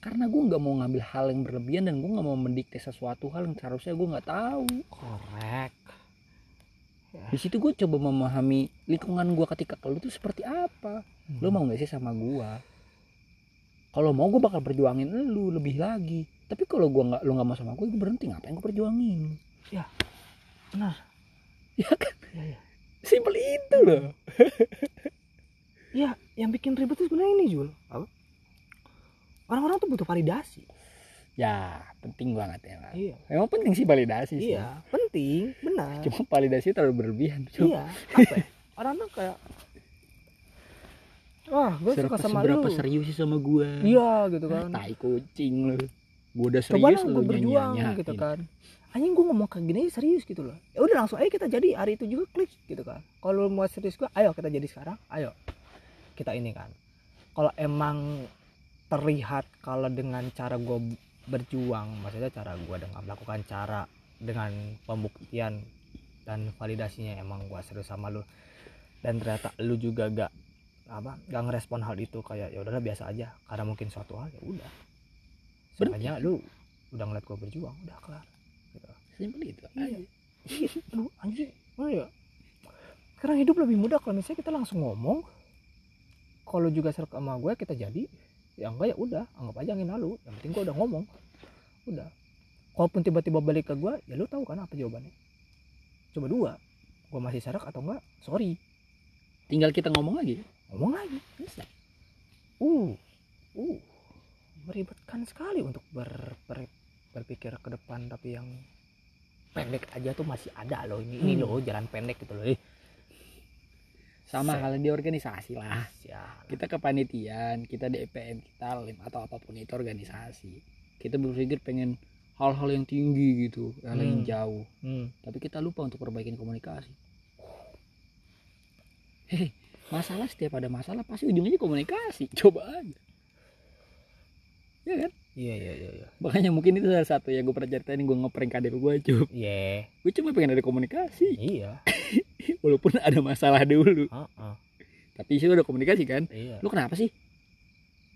S2: Karena gue nggak mau ngambil hal yang berlebihan dan gue nggak mau mendikte sesuatu hal yang seharusnya gue nggak tahu.
S1: Korek.
S2: di situ gue coba memahami lingkungan gue ketika ke lu tuh seperti apa. Lu mau gak sih sama gua kalau mau gue bakal perjuangin lu lebih lagi tapi kalau gua nggak lu nggak mau sama gue gue berhenti ngapain gue perjuangin
S1: Benar.
S2: ya kan
S1: Iya, iya.
S2: simpel itu loh
S1: Ya, yang bikin ribet itu sebenarnya ini Jul. Apa? Orang-orang tuh butuh validasi.
S2: ya penting banget ya Pak.
S1: Iya.
S2: emang penting sih validasi sih
S1: Iya, penting, benar.
S2: cuma validasi terlalu berlebihan Cuma
S1: Iya, apa ya? Orang tuh kayak Wah, gue suka sama
S2: seberapa
S1: lu.
S2: serius sih sama gua
S1: Iya, gitu kan.
S2: tai kucing lu gua udah
S1: Coba
S2: serius
S1: lah
S2: lu
S1: gue berjuang
S2: nyanyi
S1: gitu kan. Anjing gue ngomong kayak gini serius gitu loh. Ya udah langsung aja kita jadi hari itu juga klik gitu kan. Kalau lu mau serius gue, ayo kita jadi sekarang. Ayo. Kita ini kan. Kalau emang terlihat kalau dengan cara gue berjuang, maksudnya cara gue dengan melakukan cara dengan pembuktian dan validasinya emang gue serius sama lu dan ternyata lu juga gak apa gak ngerespon hal itu kayak ya udahlah biasa aja. Karena mungkin suatu hal ya udah. Sebenarnya lu udah ngeliat gue berjuang udah kelar gitu.
S2: simpel itu
S1: Iya. lu anjing. Oh ya sekarang hidup lebih mudah kalau misalnya kita langsung ngomong. Kalau juga serak sama gue kita jadi ya enggak ya udah anggap aja angin lalu yang penting gue udah ngomong. Udah. Kalaupun tiba-tiba balik ke gue ya lu tahu kan apa jawabannya. Coba dua gue masih serak atau enggak sorry.
S2: Tinggal kita ngomong lagi
S1: ngomong lagi.
S2: Bisa.
S1: Uh uh. Meribetkan sekali untuk ber, ber- berpikir ke depan tapi yang pendek aja tuh masih ada loh. Ini ini
S2: Hmm.
S1: loh jalan pendek gitu loh. Eh
S2: sama halnya di organisasi lah.
S1: Ya
S2: kita kepanitiaan kita di EPM kita lim atau apa pun itu organisasi. Kita berpikir pengen hal-hal yang tinggi gitu hal yang
S1: Hmm.
S2: jauh.
S1: Hmm.
S2: tapi kita lupa untuk perbaikin komunikasi. Hehe masalah setiap ada masalah pasti ujungnya komunikasi. Coba aja. Ya kan?
S1: Iya iya iya iya.
S2: Makanya mungkin itu salah satu yang gue pernah ceritain gue ngeprank kader gue cuy.
S1: Iya.
S2: Gue cuma pengen ada komunikasi.
S1: Iya.
S2: Walaupun ada masalah dulu.
S1: Heeh.
S2: tapi sih udah komunikasi kan?
S1: Iya.
S2: Lu kenapa sih?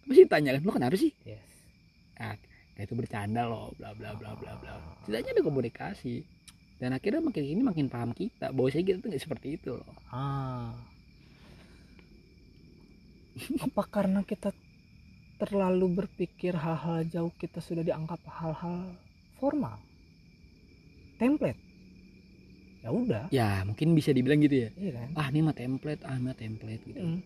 S2: Masih tanya kan? Lu kenapa sih?
S1: Yes.
S2: ah nah itu bercanda loh bla bla bla bla bla. Setidaknya ada komunikasi. Dan akhirnya makin ini makin paham kita. Bahwasanya kita tuh nggak seperti itu loh.
S1: Ah apa karena kita terlalu berpikir hal-hal jauh kita sudah dianggap hal-hal formal? Template? Ya udah.
S2: Ya mungkin bisa dibilang gitu ya.
S1: Iya kan?
S2: Ah ini mah template ah mah template gitu.
S1: Mm.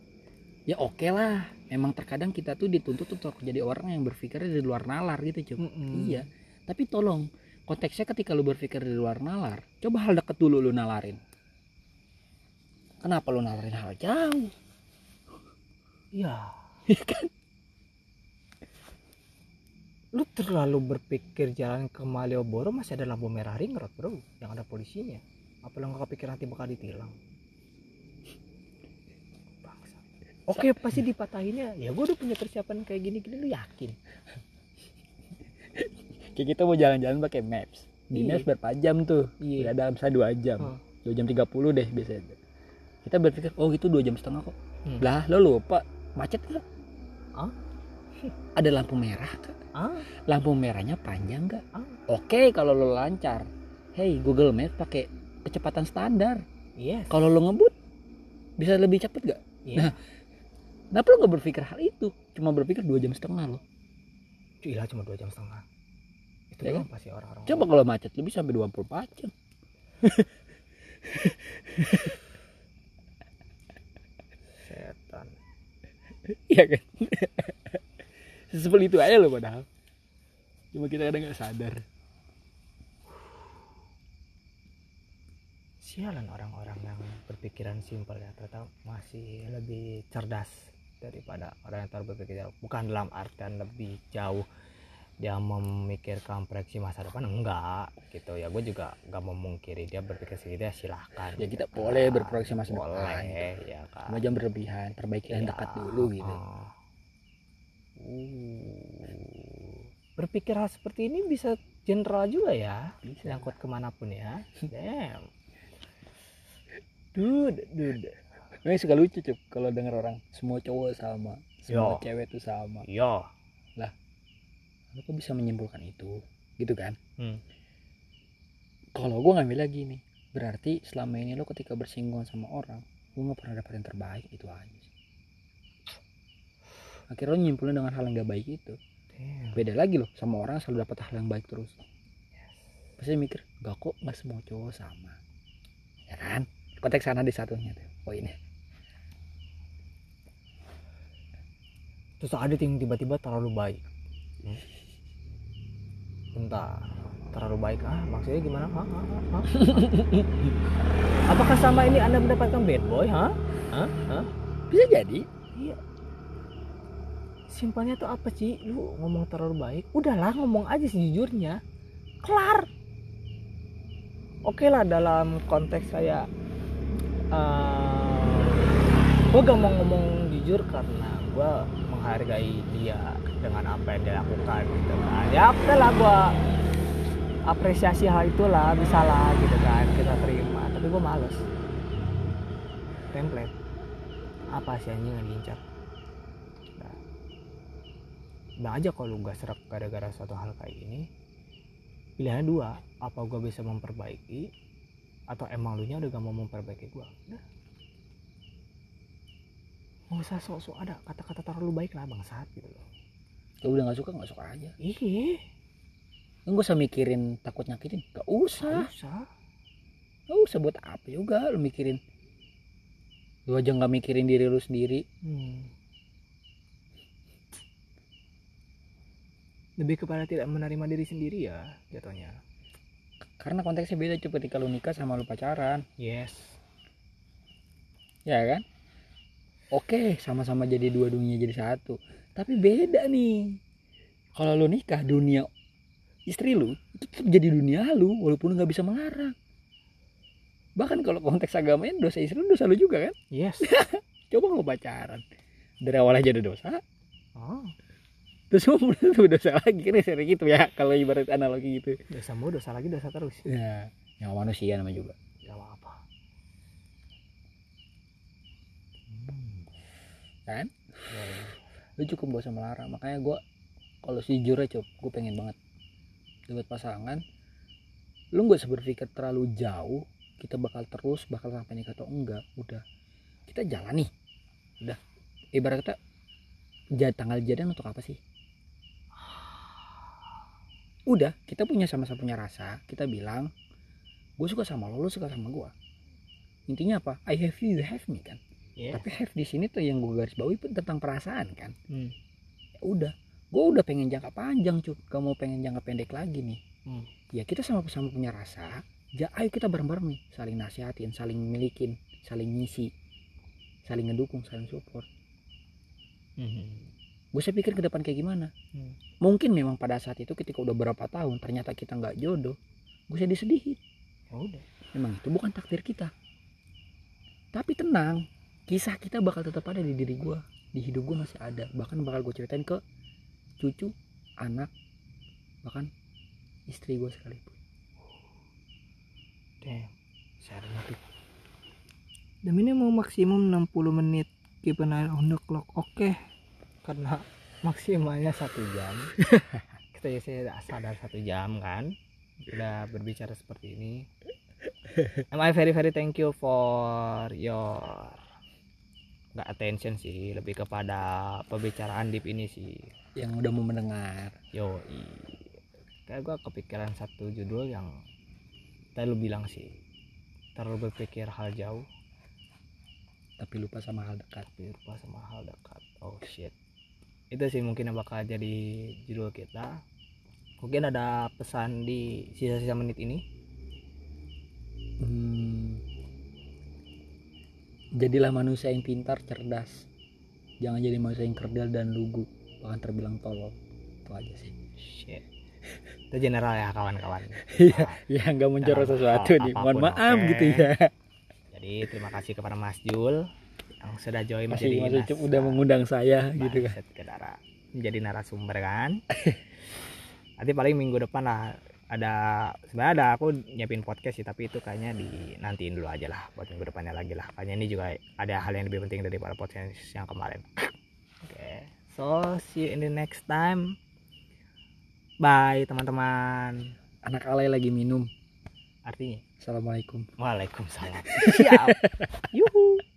S2: ya oke lah. Emang terkadang kita tuh dituntut untuk jadi orang yang berpikir di luar nalar gitu cuy
S1: Mm-mm.
S2: iya. Tapi tolong konteksnya ketika lu berpikir di luar nalar coba hal deket dulu lu nalarin. Kenapa lu nalarin hal jauh
S1: iya.
S2: Iya kan?
S1: Lu terlalu berpikir jalan ke Malioboro masih ada lampu merah ring road bro yang ada polisinya. Apa lu nggak kepikiran nanti bakal ditilang? Bangsa. oke pasti dipatahinnya. Ya gue udah punya persiapan kayak gini gini lu yakin?
S2: Kayak kita mau jalan-jalan pakai maps. Di
S1: Iya.
S2: maps berapa jam tuh?
S1: Iya.
S2: ya dalam saya dua jam. Dua jam 30 deh biasanya. Kita berpikir oh itu dua jam setengah kok.
S1: Hmm.
S2: lah lo lupa macet nggak
S1: Hah?
S2: ada lampu merah Kak?
S1: ah?
S2: Lampu merahnya panjang nggak?
S1: Ah.
S2: oke kalau lo lancar. Hey Google Maps pakai kecepatan standar.
S1: Yes.
S2: Kalau lo ngebut bisa lebih cepet gak
S1: iya.
S2: Nah. kenapa lo nggak berpikir hal itu? Cuma berpikir dua jam setengah lo.
S1: Gila cuma dua jam setengah. Itu
S2: Ya
S1: doang pasti orang-orang
S2: coba kalau macet lebih sampai 24 jam
S1: setan
S2: iya kan? Sesimpel itu aja lo padahal. Cuma kita kadang nggak sadar.
S1: Sialan orang-orang yang berpikiran simpel ya ternyata masih lebih cerdas daripada orang yang terlalu berpikir bukan dalam artian lebih jauh dia memikirkan proyeksi masa depan? Enggak gitu. Ya gue juga nggak memungkiri dia berpikir segitu ya silahkan.
S2: Ya, kita
S1: gitu
S2: boleh
S1: kan.
S2: berproyeksi masa depan,
S1: boleh ya kan
S2: cuma jangan berlebihan perbaiki yang
S1: Iya,
S2: dekat dulu gitu.
S1: Uh. berpikir hal seperti ini bisa general juga ya.
S2: Bisa.
S1: nyangkut ke mana pun ya. Damn. Dude dude.
S2: Memang suka lucu cup kalau denger orang semua cowok sama semua
S1: Yo.
S2: cewek tuh sama.
S1: Yo
S2: lo kok bisa menyimpulkan itu? Gitu kan?
S1: Hmm.
S2: kalau gue ngambil lagi nih berarti selama ini lo ketika bersinggungan sama orang lo nggak pernah dapet yang terbaik itu aja sih. akhirnya lo nyimpulin dengan hal yang gak baik itu.
S1: Damn.
S2: beda lagi loh sama orang selalu dapat hal yang baik terus. Pasti mikir gak kok nggak semua cowok sama. Ya kan? Konteks sana di satunya tuh poinnya.
S1: Terus ada yang tiba-tiba terlalu baik. Hmm. Bentar terlalu baik ah maksudnya gimana Hah? Hah? Hah? Hah? apakah sama ini anda mendapatkan bad boy Hah? Hah? Hah?
S2: bisa jadi
S1: iya simpelnya tuh apa sih lu ngomong terlalu baik udahlah ngomong aja sejujurnya kelar oke lah dalam konteks kayak uh, gue gak mau ngomong jujur karena gue menghargai dia dengan apa yang dia lakukan gitu kan. Ya oke lah gue apresiasi hal itulah bisa lah gitu kan kita terima. Tapi gue males. Template. Apa sih anjing yang diincar? Nah, aja kalau lu gak serak gara-gara suatu hal kayak ini pilihannya dua. Apa gue bisa memperbaiki atau emang lu nya udah gak mau memperbaiki gue nggak usah sok-sok ada kata-kata terlalu baik lah bangsat gitu loh
S2: kalau udah nggak suka nggak suka aja.
S1: Iya
S2: Enggak usah mikirin takut nyakitin. Gak usah.
S1: Nggak usah.
S2: Gak usah buat apa juga lu mikirin. Lu aja nggak mikirin diri lu sendiri.
S1: Hmm. lebih kepada tidak menerima diri sendiri ya jatuhnya.
S2: Karena konteksnya beda cuy ketika lu nikah sama lu pacaran.
S1: Yes.
S2: Ya kan? Oke sama-sama jadi dua dunia jadi satu tapi beda nih. Kalau lu nikah dunia istri lu itu tetap jadi dunia lu walaupun lu nggak bisa melarang. Bahkan kalau konteks agamanya dosa istri lu dosa lu juga kan?
S1: Yes.
S2: Coba lu pacaran? Dari awal aja ada dosa.
S1: Oh.
S2: Terus mau tuh dosa lagi kan? Sering gitu ya kalau ibarat analogi gitu.
S1: Dosa mulu dosa lagi dosa terus.
S2: Ya yang manusia namanya juga.
S1: Gak apa?
S2: Kan?
S1: Ya, ya.
S2: Lu cukup gak usah melarang makanya gua kalau sejujurnya cuk gue pengen banget buat pasangan. Lu nggak usah berpikir terlalu jauh kita bakal terus bakal sampai nikah atau enggak udah. Kita jalan nih. Udah. Ibarat kata jad tanggal jadian untuk apa sih? Udah kita punya sama-sama punya rasa kita bilang gue suka sama lo lo suka sama gue intinya apa? I have you you have me kan
S1: Iya.
S2: tapi have di sini tuh yang gue garis bawahi pun tentang perasaan kan
S1: Hmm.
S2: ya udah gue udah pengen jangka panjang cuk gak mau pengen jangka pendek lagi nih
S1: Hmm.
S2: ya kita sama-sama punya rasa ya ayo kita bareng-bareng nih saling nasihatin saling milikin saling ngisi saling ngedukung saling support
S1: Hmm.
S2: gue saya pikir ke depan kayak gimana
S1: Hmm.
S2: mungkin memang pada saat itu ketika udah berapa tahun ternyata kita nggak jodoh gue saya disedihin
S1: Ya udah.
S2: memang itu bukan takdir kita tapi tenang kisah kita bakal tetap ada di diri gue di hidup gue masih ada bahkan bakal gue ceritain ke cucu anak bahkan istri gue sekalipun
S1: Damn. Share notif. Dan ini mau maksimum 60 menit keep an eye on the clock. Oke. Karena maksimalnya satu jam. Kita ya saya sadar satu jam kan. Udah berbicara seperti ini. Am I very very thank you for your nggak attention sih lebih kepada pembicaraan deep ini sih.
S2: Yang udah mau mendengar.
S1: Yo kayak gua kepikiran satu judul yang tadi lu bilang sih. Terlalu berpikir hal jauh.
S2: Tapi lupa sama hal dekat.
S1: Tapi lupa sama hal dekat. Oh shit. Itu sih mungkin yang bakal jadi judul kita. Mungkin ada pesan di sisa-sisa menit ini?
S2: Hmm. Jadilah manusia yang pintar cerdas. Jangan jadi manusia yang kerdil dan lugu. Bahkan terbilang tolol. Itu aja sih.
S1: Shit. Itu general ya kawan-kawan.
S2: Iya, ya nggak mencorot
S1: Nah,
S2: sesuatu nih. Mohon maaf
S1: oke.
S2: gitu ya.
S1: Jadi terima kasih kepada Mas Jul yang sudah join
S2: masih
S1: menjadi nas-
S2: Ucup udah mengundang saya gitu kan.
S1: Kedara. menjadi narasumber kan. Nanti paling minggu depan lah ada sebenarnya ada aku nyiapin podcast sih tapi itu kayaknya di nantiin dulu aja lah buat minggu depannya lagi lah. Kayaknya ini juga ada hal yang lebih penting daripada podcast yang kemarin. Oke so see you in the next time. Bye teman-teman.
S2: Anak alay lagi minum.
S1: Artinya?
S2: Assalamualaikum.
S1: Waalaikumsalam. Siap. Yuhu